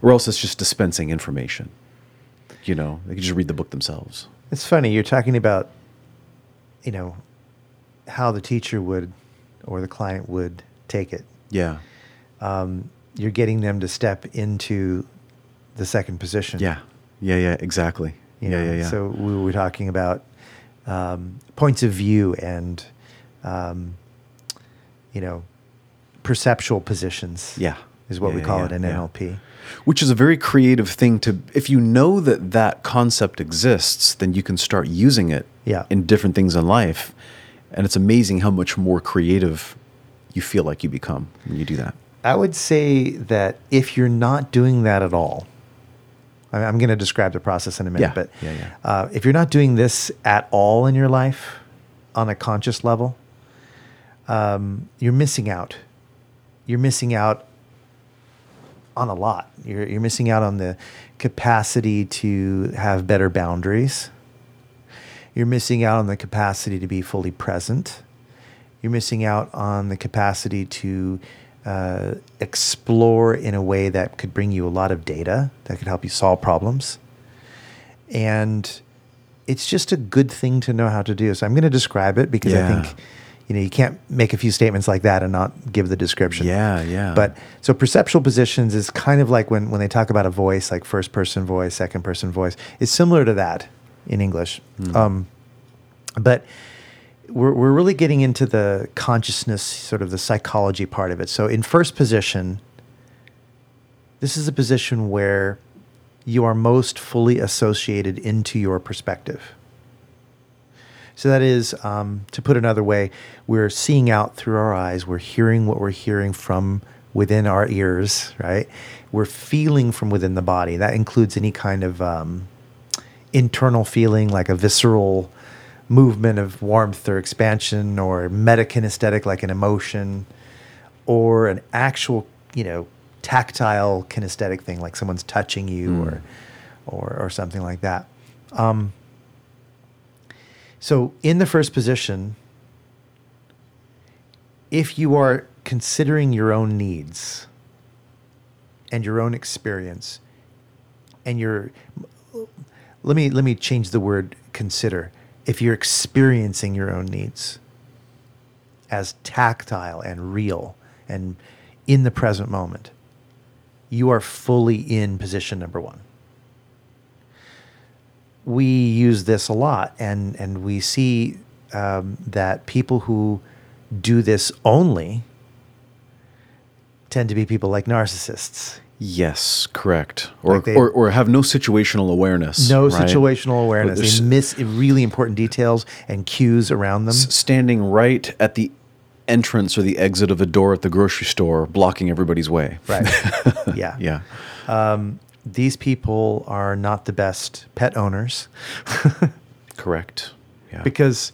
or else it's just dispensing information. You know, they can just read the book themselves. It's funny you're talking about, you know, how the teacher would or the client would take it. Yeah, Um, you're getting them to step into the second position. yeah, yeah, yeah, exactly. You yeah, know? yeah, yeah. So we were talking about um, points of view and, um, you know, perceptual positions. Yeah. is what Yeah, we call yeah, it in yeah. NLP. Which is a very creative thing to, if you know that that concept exists, then you can start using it Yeah. in different things in life. And it's amazing how much more creative you feel like you become when you do that. I would say that if you're not doing that at all, I'm going to describe the process in a minute, Yeah, but yeah, yeah. Uh, if you're not doing this at all in your life on a conscious level, um, you're missing out. You're missing out on a lot. You're, you're missing out on the capacity to have better boundaries. You're missing out on the capacity to be fully present. You're missing out on the capacity to uh, explore in a way that could bring you a lot of data that could help you solve problems. And it's just a good thing to know how to do. So I'm going to describe it because I think you know you can't make a few statements like that and not give the description. Yeah, yeah. But so perceptual positions is kind of like when when they talk about a voice, like first person voice, second person voice. It's similar to that in English. Um, but we're we're really getting into the consciousness, sort of the psychology part of it. So in first position, this is a position where you are most fully associated into your perspective. So that is, um, to put another way, we're seeing out through our eyes. We're hearing what we're hearing from within our ears, right? We're feeling from within the body. That includes any kind of um, internal feeling, like a visceral movement of warmth or expansion, or metakinesthetic, like an emotion, or an actual, you know, tactile kinesthetic thing, like someone's touching you, or, or or something like that. Um, so, in the first position, if you are considering your own needs and your own experience, and you're, let me let me change the word consider. If you're experiencing your own needs as tactile and real and in the present moment, you are fully in position number one we use this a lot, and and we see um, that people who do this only tend to be people like narcissists. Yes, correct. Or, Like they- or, or have no situational awareness. No right? situational awareness. there's- They miss really important details and cues around them. Standing right at the entrance or the exit of a door at the grocery store, blocking everybody's way. Right. yeah. Yeah. Um, these people are not the best pet owners Correct. Yeah. because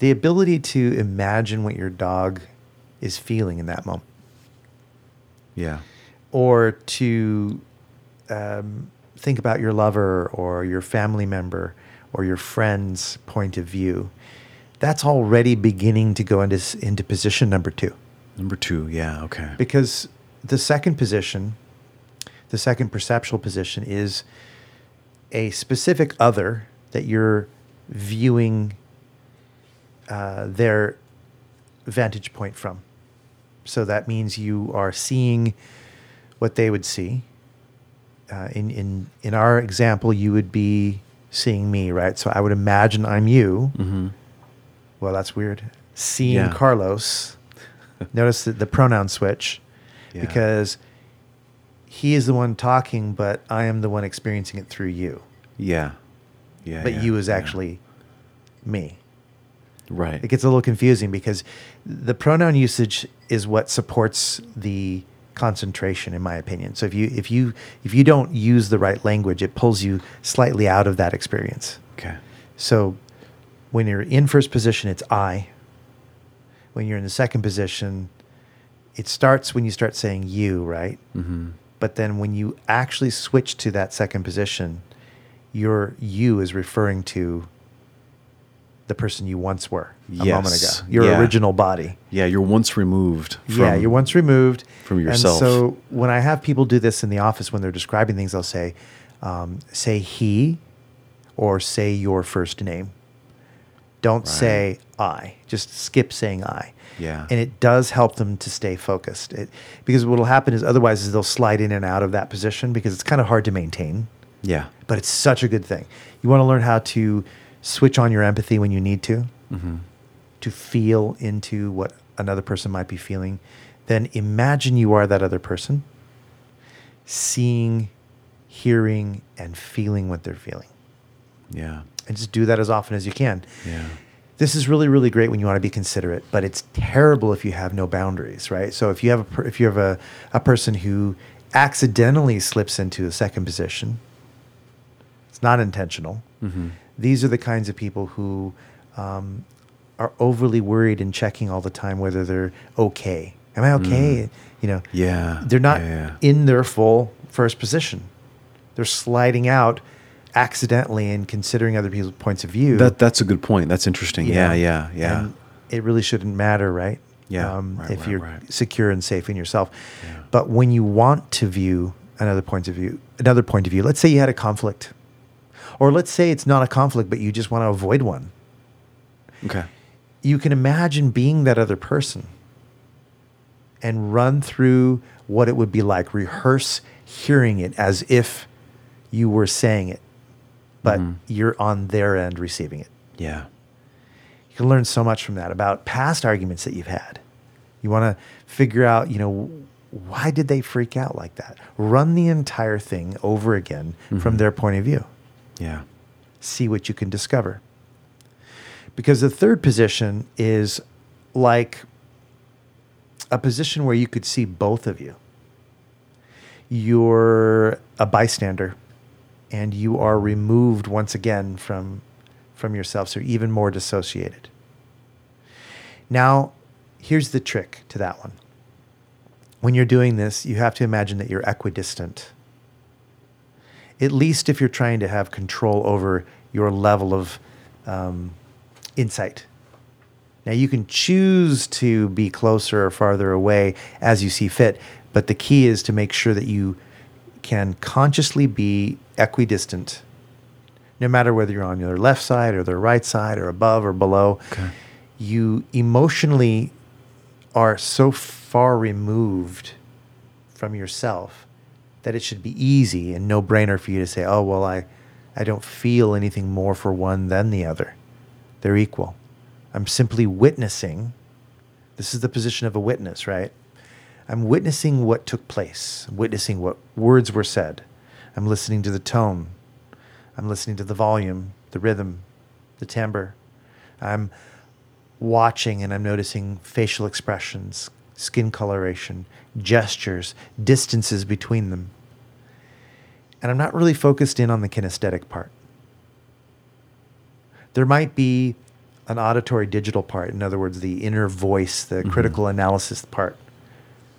the ability to imagine what your dog is feeling in that moment yeah. Or to um, think about your lover or your family member or your friend's point of view, that's already beginning to go into, into position number two. Number two. Yeah. Okay. Because the second position, the second perceptual position, is a specific other that you're viewing uh, their vantage point from. So that means you are seeing what they would see. Uh, in, in, in our example, you would be seeing me, right? So I would imagine I'm you. Mm-hmm. Well, that's weird. Seeing Yeah. Carlos. Notice the, the pronoun switch Yeah. because he is the one talking, but I am the one experiencing it through you. Yeah. Yeah, but yeah, you is actually me. Right. It gets a little confusing because the pronoun usage is what supports the concentration in my opinion. So if you if you if you don't use the right language, it pulls you slightly out of that experience. okay. So when you're in first position, it's I. When you're in the second position, it starts when you start saying you, right? Mm-hmm. But then when you actually switch to that second position, your you is referring to the person you once were a moment ago, your Yeah. original body. Yeah, you're once removed. From, yeah, you're once removed from yourself. And so when I have people do this in the office when they're describing things, they'll say, um, "Say he," or "Say your first name." Don't Right. say I. Just skip saying I. Yeah. And it does help them to stay focused. It, because what will happen is otherwise is they'll slide in and out of that position because it's kind of hard to maintain. Yeah. But it's such a good thing. You want to learn how to switch on your empathy when you need to Mm-hmm. to feel into what another person might be feeling, then imagine you are that other person, seeing, hearing, and feeling what they're feeling. Yeah. And just do that as often as you can. Yeah. This is really, really great when you want to be considerate, but it's terrible if you have no boundaries, right? So if you have a per- if you have a, a person who accidentally slips into a second position, it's not intentional. Mm-hmm. These are the kinds of people who um, are overly worried and checking all the time whether they're okay. Am I okay? You know, Yeah. they're not Yeah, yeah. in their full first position. They're sliding out accidentally and considering other people's points of view. That that's a good point. That's interesting. you Yeah, yeah, yeah. And it really shouldn't matter, right? Yeah, Um, right, if right, you're right. secure and safe in yourself. Yeah. But when you want to view another point of view, another point of view, let's say you had a conflict, or let's say it's not a conflict, but you just want to avoid one. okay. You can imagine being that other person and run through what it would be like, rehearse hearing it as if you were saying it, but Mhm. you're on their end receiving it. Yeah. You can learn so much from that about past arguments that you've had. You want to figure out, you know, why did they freak out like that? Run the entire thing over again from Mhm. their point of view. Yeah. See what you can discover. Because the third position is like a position where you could see both of you. You're a bystander and you are removed once again from from yourself so even more dissociated. Now, here's the trick to that one. When you're doing this, you have to imagine that you're equidistant. At least if you're trying to have control over your level of um, insight. Now, you can choose to be closer or farther away as you see fit, but the key is to make sure that you can consciously be equidistant, no matter whether you're on your left side or the right side or above or below. Okay. You emotionally are so far removed from yourself that it should be easy and no brainer for you to say, oh, well, I, I don't feel anything more for one than the other. They're equal. I'm simply witnessing. This is the position of a witness, right? I'm witnessing what took place, I'm witnessing what words were said. I'm listening to the tone. I'm listening to the volume, the rhythm, the timbre. I'm watching and I'm noticing facial expressions, skin coloration, gestures, distances between them. And I'm not really focused in on the kinesthetic part. There might be an auditory digital part, in other words, the inner voice, the critical analysis part.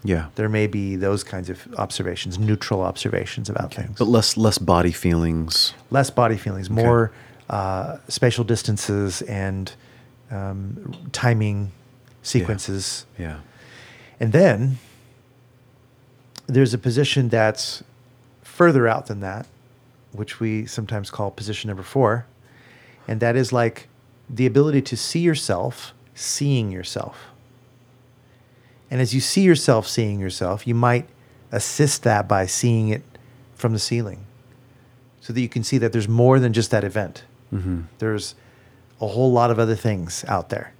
Yeah. There may be those kinds of observations, neutral observations about things. But less less body feelings. less body feelings, more uh, spatial distances and um, timing sequences. Yeah. And then there's a position that's further out than that, which we sometimes call position number four. And that is like the ability to see yourself seeing yourself. And as you see yourself seeing yourself, you might assist that by seeing it from the ceiling so that you can see that there's more than just that event. Mm-hmm. There's a whole lot of other things out there.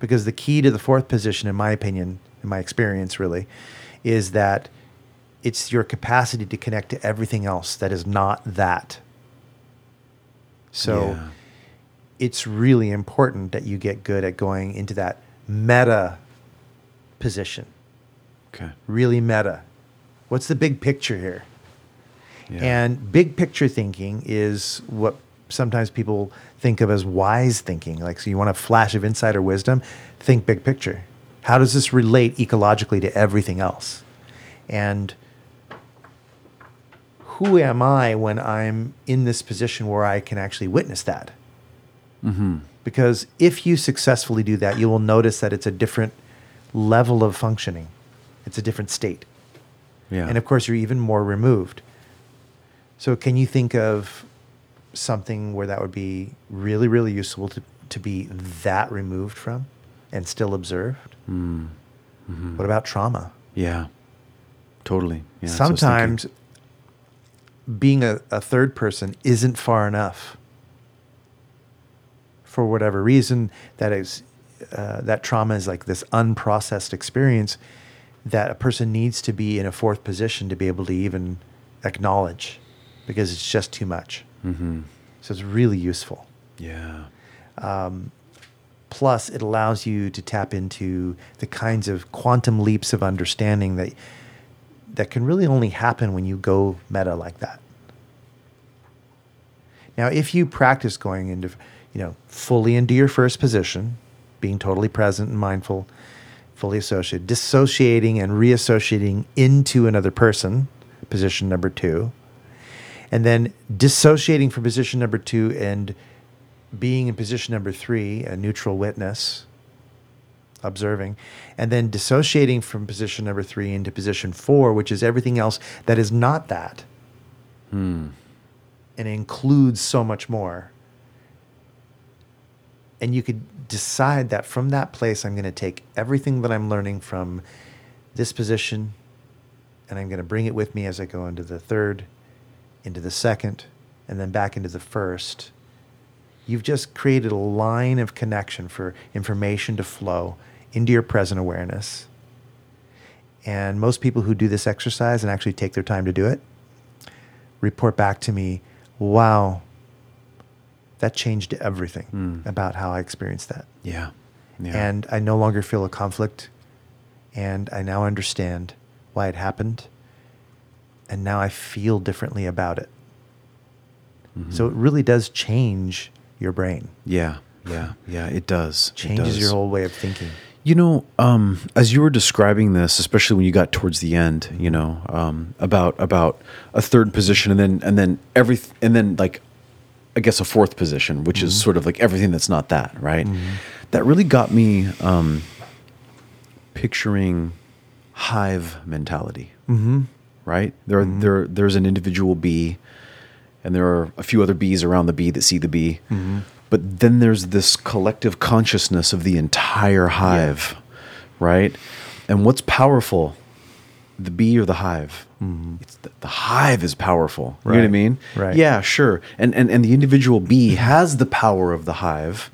Because the key to the fourth position, in my opinion, in my experience, really, is that it's your capacity to connect to everything else that is not that. So Yeah. it's really important that you get good at going into that meta position. Okay. Really meta. What's the big picture here? Yeah. And big picture thinking is what sometimes people think of as wise thinking. Like, so you want a flash of insight or wisdom, think big picture. How does this relate ecologically to everything else? And who am I when I'm in this position where I can actually witness that? Mm-hmm. Because if you successfully do that, you will notice that it's a different level of functioning, it's a different state. Yeah. And of course, you're even more removed. So, can you think of something where that would be really, really useful to, to be that removed from and still observed? Mm. Mhm. What about trauma? Yeah. Totally. Yeah. that's what I was thinking. Sometimes being a, a third person isn't far enough for whatever reason. That is, uh, that trauma is like this unprocessed experience that a person needs to be in a fourth position to be able to even acknowledge because it's just too much. Mhm. So it's really useful. Yeah. Plus, it allows you to tap into the kinds of quantum leaps of understanding that that can really only happen when you go meta like that. Now, if you practice going into, you know, fully into your first position, being totally present and mindful, fully associated, dissociating and reassociating into another person, position number two, and then dissociating from position number two and being in position number three, a neutral witness, observing, and then dissociating from position number three into position four, which is everything else that is not that Hmm. and includes so much more. And you could decide that from that place, I'm going to take everything that I'm learning from this position and I'm going to bring it with me as I go into the third, into the second, and then back into the first. You've just created a line of connection for information to flow into your present awareness. And most people who do this exercise and actually take their time to do it report back to me, wow, that changed everything Mm. about how I experienced that. Yeah. Yeah. And I no longer feel a conflict. And I now understand why it happened. And now I feel differently about it. Mhm. So it really does change your brain, Yeah. Yeah. Yeah. It does. It changes does. your whole way of thinking. You know, um, as you were describing this, especially when you got towards the end, you know, um, about about a third position, and then and then every and then like, I guess a fourth position, which is sort of like everything that's not that, right? That really got me um, picturing hive mentality, Mm-hmm. right? There, there, there's an individual bee, and there are a few other bees around the bee that see the bee. Mm-hmm. But then there's this collective consciousness of the entire hive, right? And what's powerful, the bee or the hive? Mm-hmm. It's the, the hive is powerful. You know what I mean? right. Yeah, sure. And, and and the individual bee mm-hmm. has the power of the hive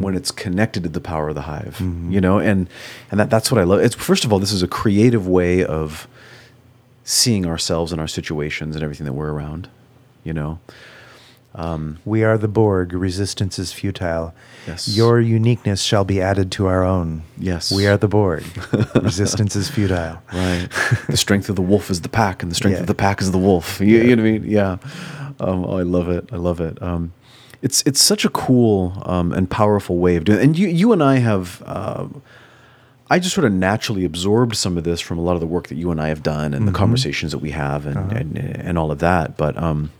when it's connected to the power of the hive. You know, and and that, that's what I love. It's first of all, this is a creative way of seeing ourselves and our situations and everything that we're around. You know, We are the Borg. Resistance is futile. Yes. Your uniqueness shall be added to our own. Yes. We are the Borg. Resistance is futile. right? the strength of the wolf is the pack, and the strength Yeah. of the pack is the wolf. You, you know what I mean? Yeah. Um, oh, I love it. I love it. Um, it's it's such a cool um, and powerful way of doing. it. And you you and I have. Uh, I just sort of naturally absorbed some of this from a lot of the work that you and I have done and the conversations that we have and, and and all of that. But um,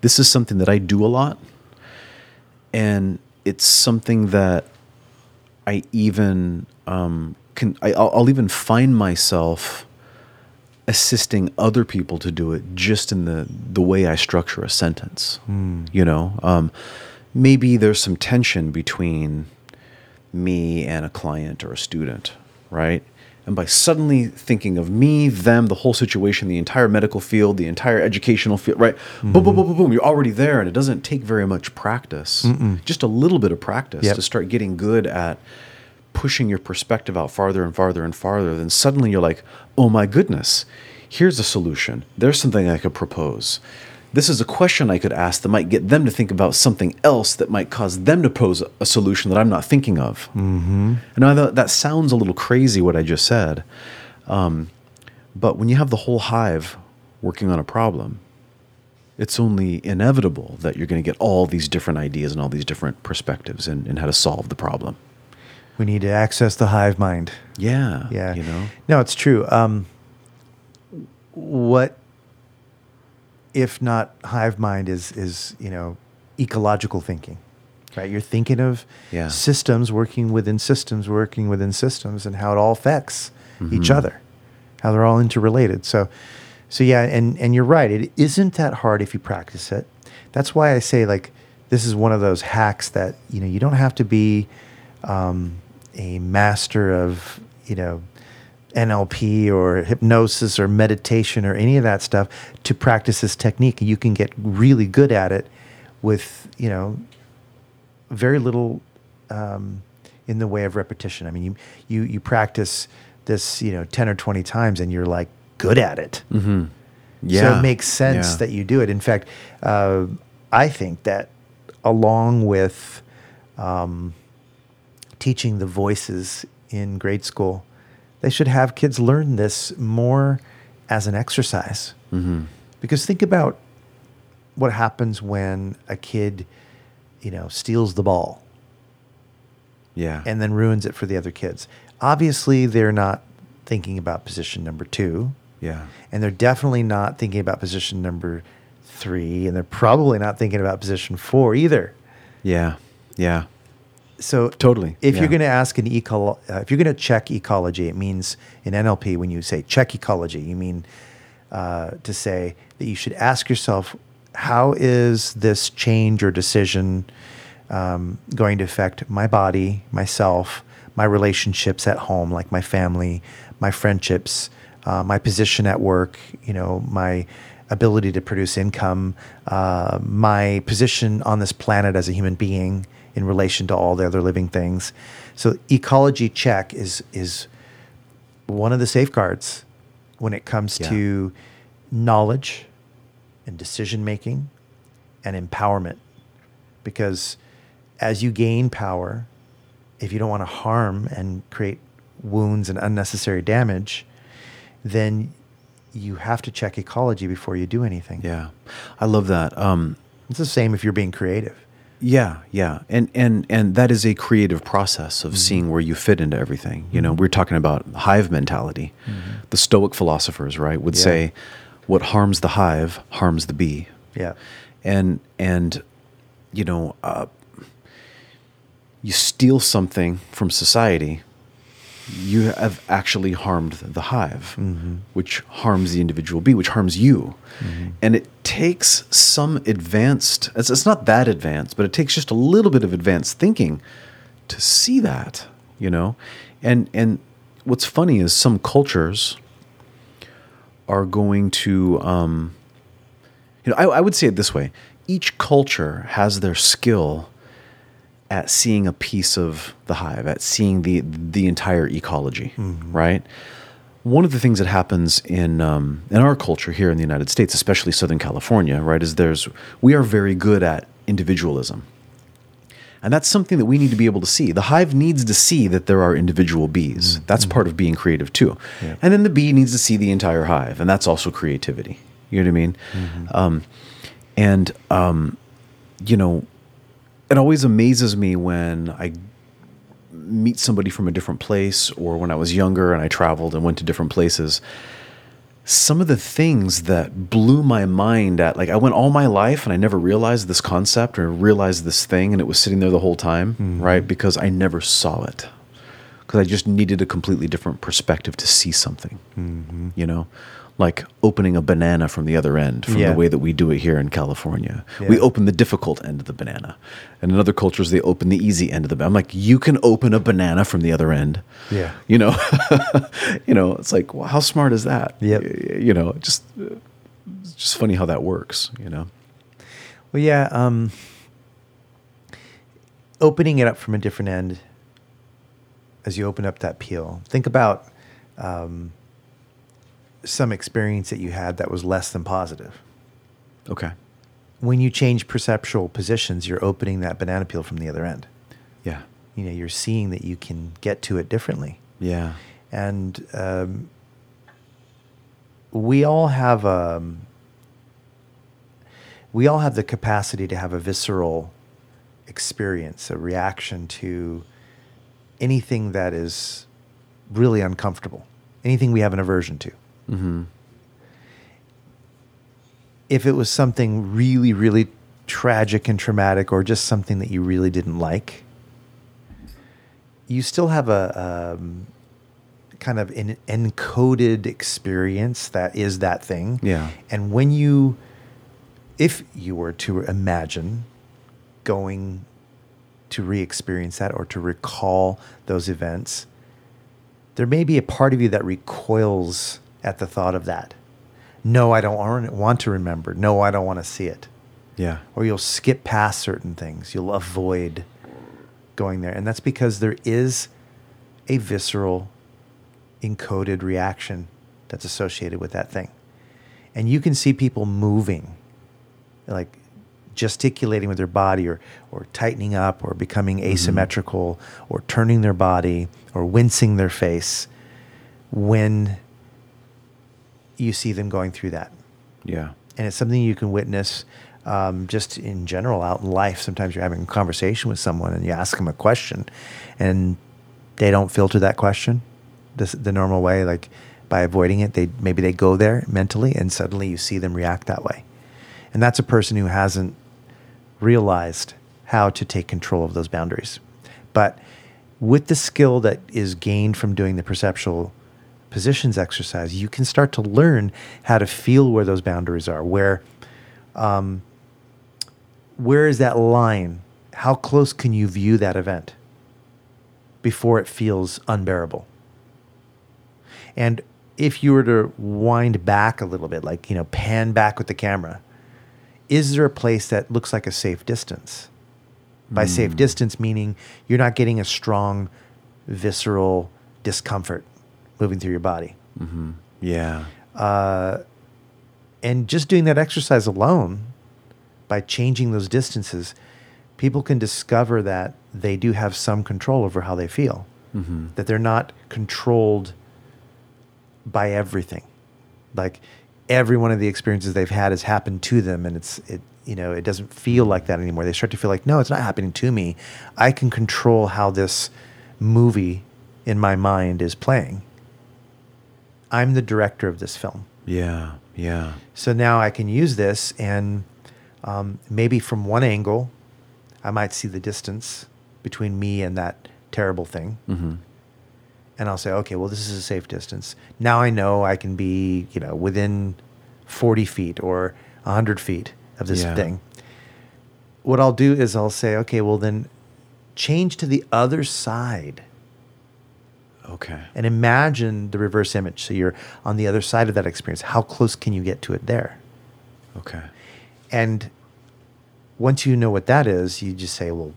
this is something that I do a lot, and it's something that I even um, can. I, I'll, I'll even find myself assisting other people to do it just in the the way I structure a sentence. You know, um, maybe there's some tension between me and a client or a student, right? And by suddenly thinking of me, them, the whole situation, the entire medical field, the entire educational field, right? Boom, boom, boom, boom, boom. You're already there, and it doesn't take very much practice. Just a little bit of practice Yep. to start getting good at pushing your perspective out farther and farther and farther. Then suddenly you're like, oh my goodness, here's a solution. There's something I could propose. This is a question I could ask that might get them to think about something else that might cause them to pose a solution that I'm not thinking of. Mm-hmm. And I thought that sounds a little crazy what I just said. Um, but when you have the whole hive working on a problem, it's only inevitable that you're going to get all these different ideas and all these different perspectives and, and how to solve the problem. We need to access the hive mind. Yeah. Yeah. You know? No, it's true. Um, what if not hive mind is is you know ecological thinking, right? You're thinking of Yeah. systems working within systems, working within systems, and how it all affects each other, how they're all interrelated. So, so yeah, and and you're right. It isn't that hard if you practice it. That's why I say like this is one of those hacks that you know you don't have to be um, a master of you know NLP or hypnosis or meditation or any of that stuff to practice this technique. You can get really good at it with you know very little um, in the way of repetition. I mean, you you you practice this you know ten or twenty times and you're like good at it. Mm-hmm. So it makes sense Yeah. that you do it. In fact, uh, I think that along with um, teaching the voices in grade school, they should have kids learn this more as an exercise. Mm-hmm. Because think about what happens when a kid, you know, steals the ball Yeah. and then ruins it for the other kids. Obviously, they're not thinking about position number two yeah. and they're definitely not thinking about position number three, and they're probably not thinking about position four either. Yeah. Yeah. So Totally, if yeah. you're going to ask an eco, uh, if you're going to check ecology, it means in NLP when you say check ecology, you mean uh, to say that you should ask yourself, how is this change or decision um, going to affect my body, myself, my relationships at home, like my family, my friendships, uh, my position at work, you know, my ability to produce income, uh, my position on this planet as a human being in relation to all the other living things. So ecology check is is one of the safeguards when it comes Yeah. to knowledge and decision making and empowerment. Because as you gain power, if you don't want to harm and create wounds and unnecessary damage, then you have to check ecology before you do anything. Yeah. I love that. Um, It's the same if you're being creative. Yeah, yeah, and and and that is a creative process Mm-hmm. of seeing where you fit into everything. You know, we're talking about hive mentality. The Stoic philosophers, right, would Mm-hmm. Yeah. say, "What harms the hive harms the bee," Yeah. and and you know, uh, you steal something from society, you have actually harmed the hive, which harms the individual bee, which harms you. And it takes some advanced, it's, it's not that advanced, but it takes just a little bit of advanced thinking to see that, you know? And, and what's funny is some cultures are going to, um, you know, I, I would say it this way each culture has their skill at seeing a piece of the hive, at seeing the the entire ecology, right? One of the things that happens in um, in our culture here in the United States, especially Southern California, right, is there's we are very good at individualism, and that's something that we need to be able to see. The hive needs to see that there are individual bees. That's part of being creative too, Yeah. and then the bee needs to see the entire hive, and that's also creativity. You know what I mean? Um, and um, you know, it always amazes me when I meet somebody from a different place or when I was younger and I traveled and went to different places. Some of the things that blew my mind at, like, I went all my life and I never realized this concept or realized this thing, and it was sitting there the whole time, mm-hmm. right? Because I never saw it. Because I just needed a completely different perspective to see something, mm-hmm. you know? Like opening a banana from the other end, from Yeah. the way that we do it here in California. Yeah. We open the difficult end of the banana. And in other cultures, they open the easy end of the banana. I'm like, you can open a banana from the other end. Yeah. You know, you know, it's like, well, how smart is that? Yep. Y- You know, just, just funny how that works, you know? Well, yeah. Um, opening it up from a different end as you open up that peel. Think about um, some experience that you had that was less than positive. Okay. When you change perceptual positions, you're opening that banana peel from the other end. Yeah. You know, you're seeing that you can get to it differently. Yeah. and um, we all have um, we all have the capacity to have a visceral experience, a reaction to anything that is really uncomfortable, anything we have an aversion to. Mm-hmm. If it was something really, really tragic and traumatic, or just something that you really didn't like, you still have a um, kind of an encoded experience that is that thing. Yeah. And when you, if you were to imagine going to re experience that or to recall those events, there may be a part of you that recoils at the thought of that. No, I don't want- to remember. No, I don't want to see it. Yeah. Or you'll skip past certain things. You'll avoid going there. And that's because there is a visceral encoded reaction that's associated with that thing. And you can see people moving, like gesticulating with their body or, or tightening up or becoming mm-hmm. asymmetrical or turning their body or wincing their face when you see them going through that Yeah. and it's something you can witness um, just in general out in life. Sometimes you're having a conversation with someone and you ask them a question, and they don't filter that question the, the normal way, like by avoiding it. They maybe they go there mentally, and suddenly you see them react that way, and that's a person who hasn't realized how to take control of those boundaries. But with the skill that is gained from doing the perceptual positions exercise, you can start to learn how to feel where those boundaries are. Where, um, where is that line? How close can you view that event before it feels unbearable? And if you were to wind back a little bit, like you know, pan back with the camera, is there a place that looks like a safe distance? By safe distance, meaning you're not getting a strong, visceral discomfort moving through your body. Mm-hmm. Yeah. Uh, and just doing that exercise alone, by changing those distances, people can discover that they do have some control over how they feel, Mm-hmm. that they're not controlled by everything. Like every one of the experiences they've had has happened to them, and it's it you know it doesn't feel like that anymore. They start to feel like no, it's not happening to me. I can control how this movie in my mind is playing. I'm the director of this film. Yeah. Yeah. So now I can use this, and um, maybe from one angle, I might see the distance between me and that terrible thing. Mm-hmm. And I'll say, okay, well, this is a safe distance. Now I know I can be, you know, within 40 feet or 100 feet of this Yeah. thing. What I'll do is I'll say, okay, well, then change to the other side Okay. and imagine the reverse image. So you're on the other side of that experience. How close can you get to it there? Okay. And once you know what that is, you just say, well,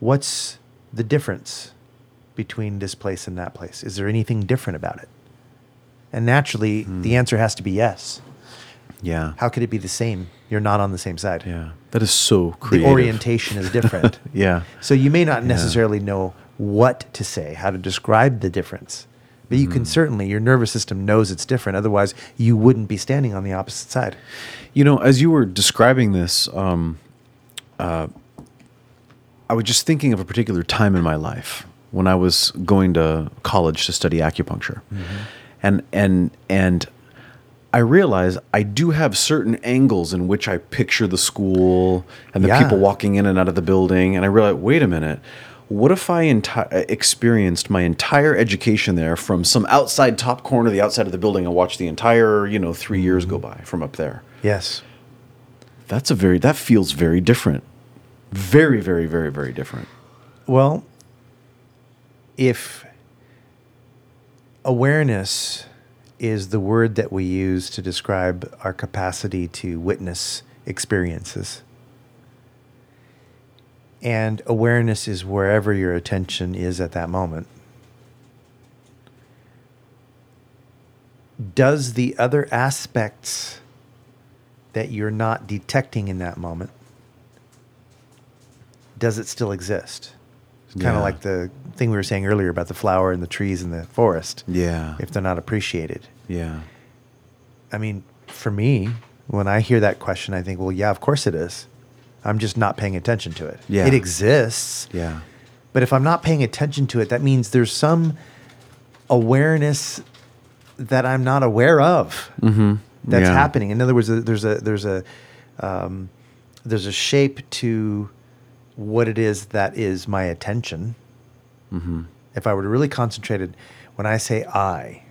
what's the difference between this place and that place? Is there anything different about it? And naturally, the hmm. answer has to be yes. Yeah. How could it be the same? You're not on the same side. Yeah. That is so crazy. The orientation is different. Yeah. So you may not Yeah. necessarily know what to say, how to describe the difference. But you can Mhm. certainly, your nervous system knows it's different. Otherwise, you wouldn't be standing on the opposite side. You know, as you were describing this, um, uh, I was just thinking of a particular time in my life when I was going to college to study acupuncture, and and and I realize I do have certain angles in which I picture the school and the Yeah. people walking in and out of the building, and I realize, wait a minute. What if I enti- experienced my entire education there from some outside top corner the outside of the building and watched the entire, you know, three years go mm-hmm. by from up there? Yes. That's a very that feels very different. Very, very, very, very different. Well, if awareness is the word that we use to describe our capacity to witness experiences, and awareness is wherever your attention is at that moment, does the other aspects that you're not detecting in that moment, does it still exist? It's kind Yeah. of like the thing we were saying earlier about the flower and the trees in the forest. Yeah. If they're not appreciated. yeah. I mean, for me, when I hear that question, I think, well, yeah, of course it is. I'm just not paying attention to it. Yeah. It exists. Yeah. But if I'm not paying attention to it, that means there's some awareness that I'm not aware of Mm-hmm. that's Yeah. happening. In other words, there's a there's a um, there's a shape to what it is that is my attention. Mm-hmm. If I were to really concentrate it, when I say I,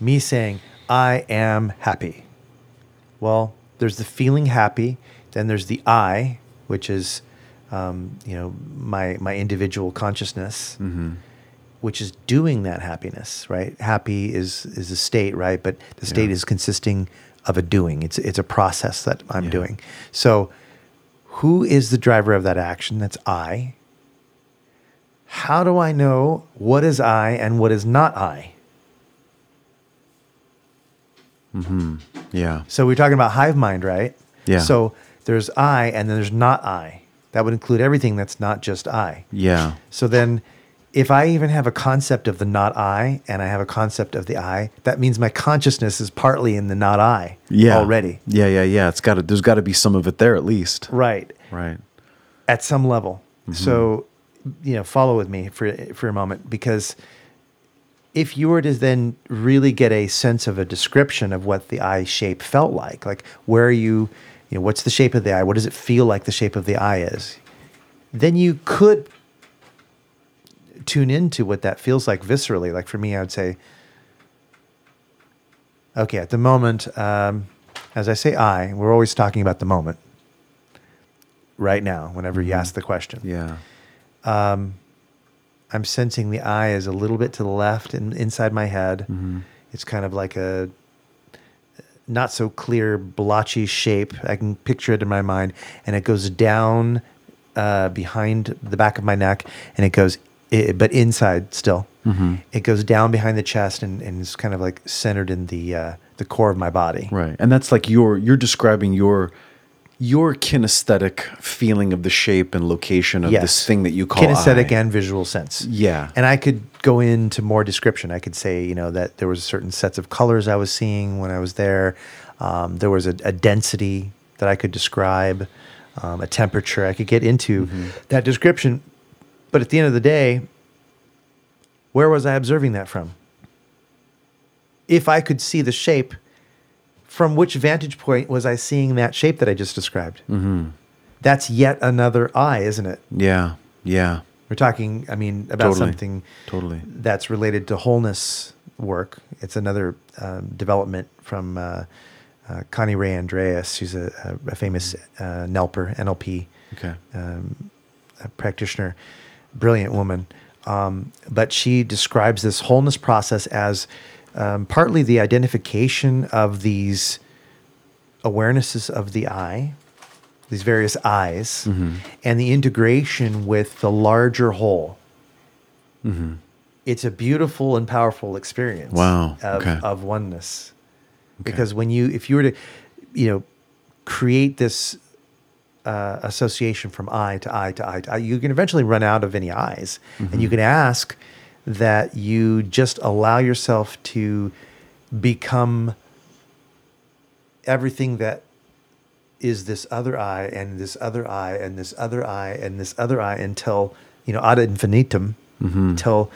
me saying I am happy. Well, there's the feeling happy, then there's the I, which is um, you know my my individual consciousness Mm-hmm. which is doing that happiness, right? Happy is is a state, right? But the state Yeah. is consisting of a doing. It's it's a process that I'm Yeah. doing. So, who is the driver of that action? That's I. How do I know what is I and what is not I? Hmm. Yeah. So we're talking about hive mind, right? Yeah. So there's I and then there's not I. That would include everything that's not just I. Yeah. So then, if I even have a concept of the not I and I have a concept of the I, that means my consciousness is partly in the not I Yeah. already. Yeah. Yeah. Yeah. It's got to. There's got to be some of it there at least. Right. Right. At some level. Mm-hmm. So, you know, follow with me for for a moment because if you were to then really get a sense of a description of what the I shape felt like, like where are you, you know, what's the shape of the I? What does it feel like the shape of the I is? Then you could tune into what that feels like viscerally. Like for me, I would say, okay, at the moment, um, as I say I, we're always talking about the moment right now, whenever you ask the question. Yeah. I'm sensing the I is a little bit to the left and inside my head. Mm-hmm. It's kind of like a not so clear blotchy shape. I can picture it in my mind, and it goes down uh, behind the back of my neck, and it goes, i but inside still. Mm-hmm. It goes down behind the chest, and, and is kind of like centered in the uh, the core of my body. Right. And that's like your. You're describing your. Your kinesthetic feeling of the shape and location of this thing that you call kinesthetic I. and visual sense. Yeah. And I could go into more description. I could say, you know, that there was certain sets of colors I was seeing when I was there. Um, there was a, a density that I could describe, um, a temperature. I could get into Mm-hmm. that description. But at the end of the day, where was I observing that from? If I could see the shape, from which vantage point was I seeing that shape that I just described? Mm-hmm. That's yet another I, isn't it? Yeah. Yeah. We're talking, I mean, about Totally. something Totally. that's related to wholeness work. It's another um, development from uh, uh, Connirae Andreas. who's a, a, famous uh, NLP Okay. um, practitioner, brilliant woman. Um, but she describes this wholeness process as um, partly the identification of these awarenesses of the I, these various eyes, and the integration with the larger whole. It's a beautiful and powerful experience. Wow, Of, okay. of oneness, because when you, if you were to, you know, create this uh, association from I to I to I to I, you can eventually run out of any eyes. And you can ask that you just allow yourself to become everything that is this other I and this other I and this other I and this other I until, you know, ad infinitum, mm-hmm. until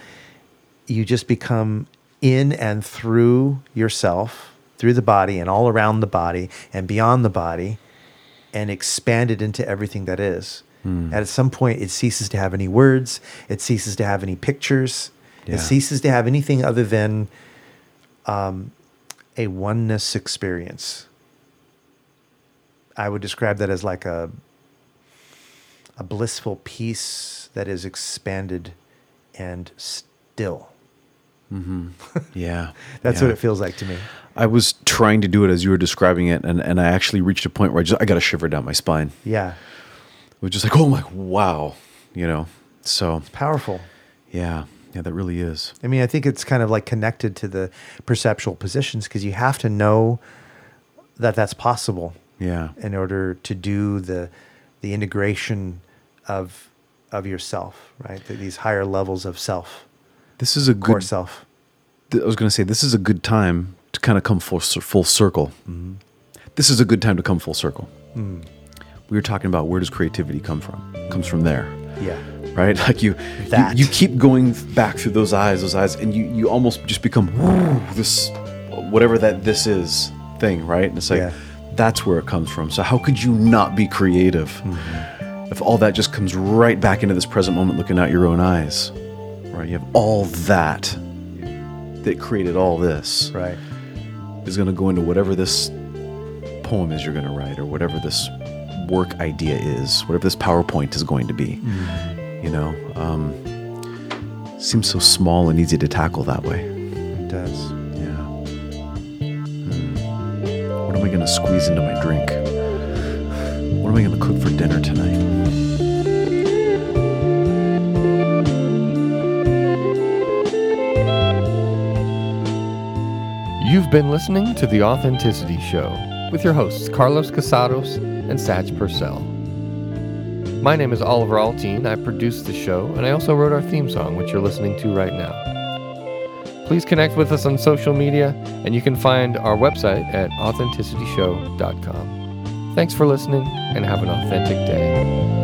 you just become in and through yourself, through the body and all around the body and beyond the body and expanded into everything that is. And at some point, it ceases to have any words. It ceases to have any pictures. Yeah. It ceases to have anything other than um, a oneness experience. I would describe that as like a a blissful peace that is expanded and still. Yeah. That's yeah. what it feels like to me. I was trying to do it as you were describing it, and, and I actually reached a point where I just I got a shiver down my spine. Yeah, was just like, oh my, wow, you know. So powerful. yeah, yeah, that really is. I mean, I think it's kind of like connected to the perceptual positions because you have to know that that's possible Yeah. in order to do the the integration of of yourself, right? Th- These higher levels of self, This is a core good. self. th- I was going to say this is a good time to kind of come full full circle. Mm-hmm. This is a good time to come full circle. Mm. We were talking about where does creativity come from? It comes from there. Yeah. right? Like you, That. you, you keep going back through those eyes, those eyes, and you, you almost just become this, whatever that this is thing, right? And it's like Yeah. that's where it comes from. So how could you not be creative Mm-hmm. if all that just comes right back into this present moment, looking out your own eyes, right? You have all that that created all this Right. is going to go into whatever this poem is you're going to write or whatever this work idea is, whatever this PowerPoint is going to be. You know, um, seems so small and easy to tackle that way. It does. Yeah. Hmm. What am I going to squeeze into my drink? What am I going to cook for dinner tonight? You've been listening to The Authenticity Show with your hosts Carlos Casados and Satch Purcell. My name is Oliver Altine. I produced the show and I also wrote our theme song, which you're listening to right now. Please connect with us on social media and you can find our website at authenticityshow.com. Thanks for listening and have an authentic day.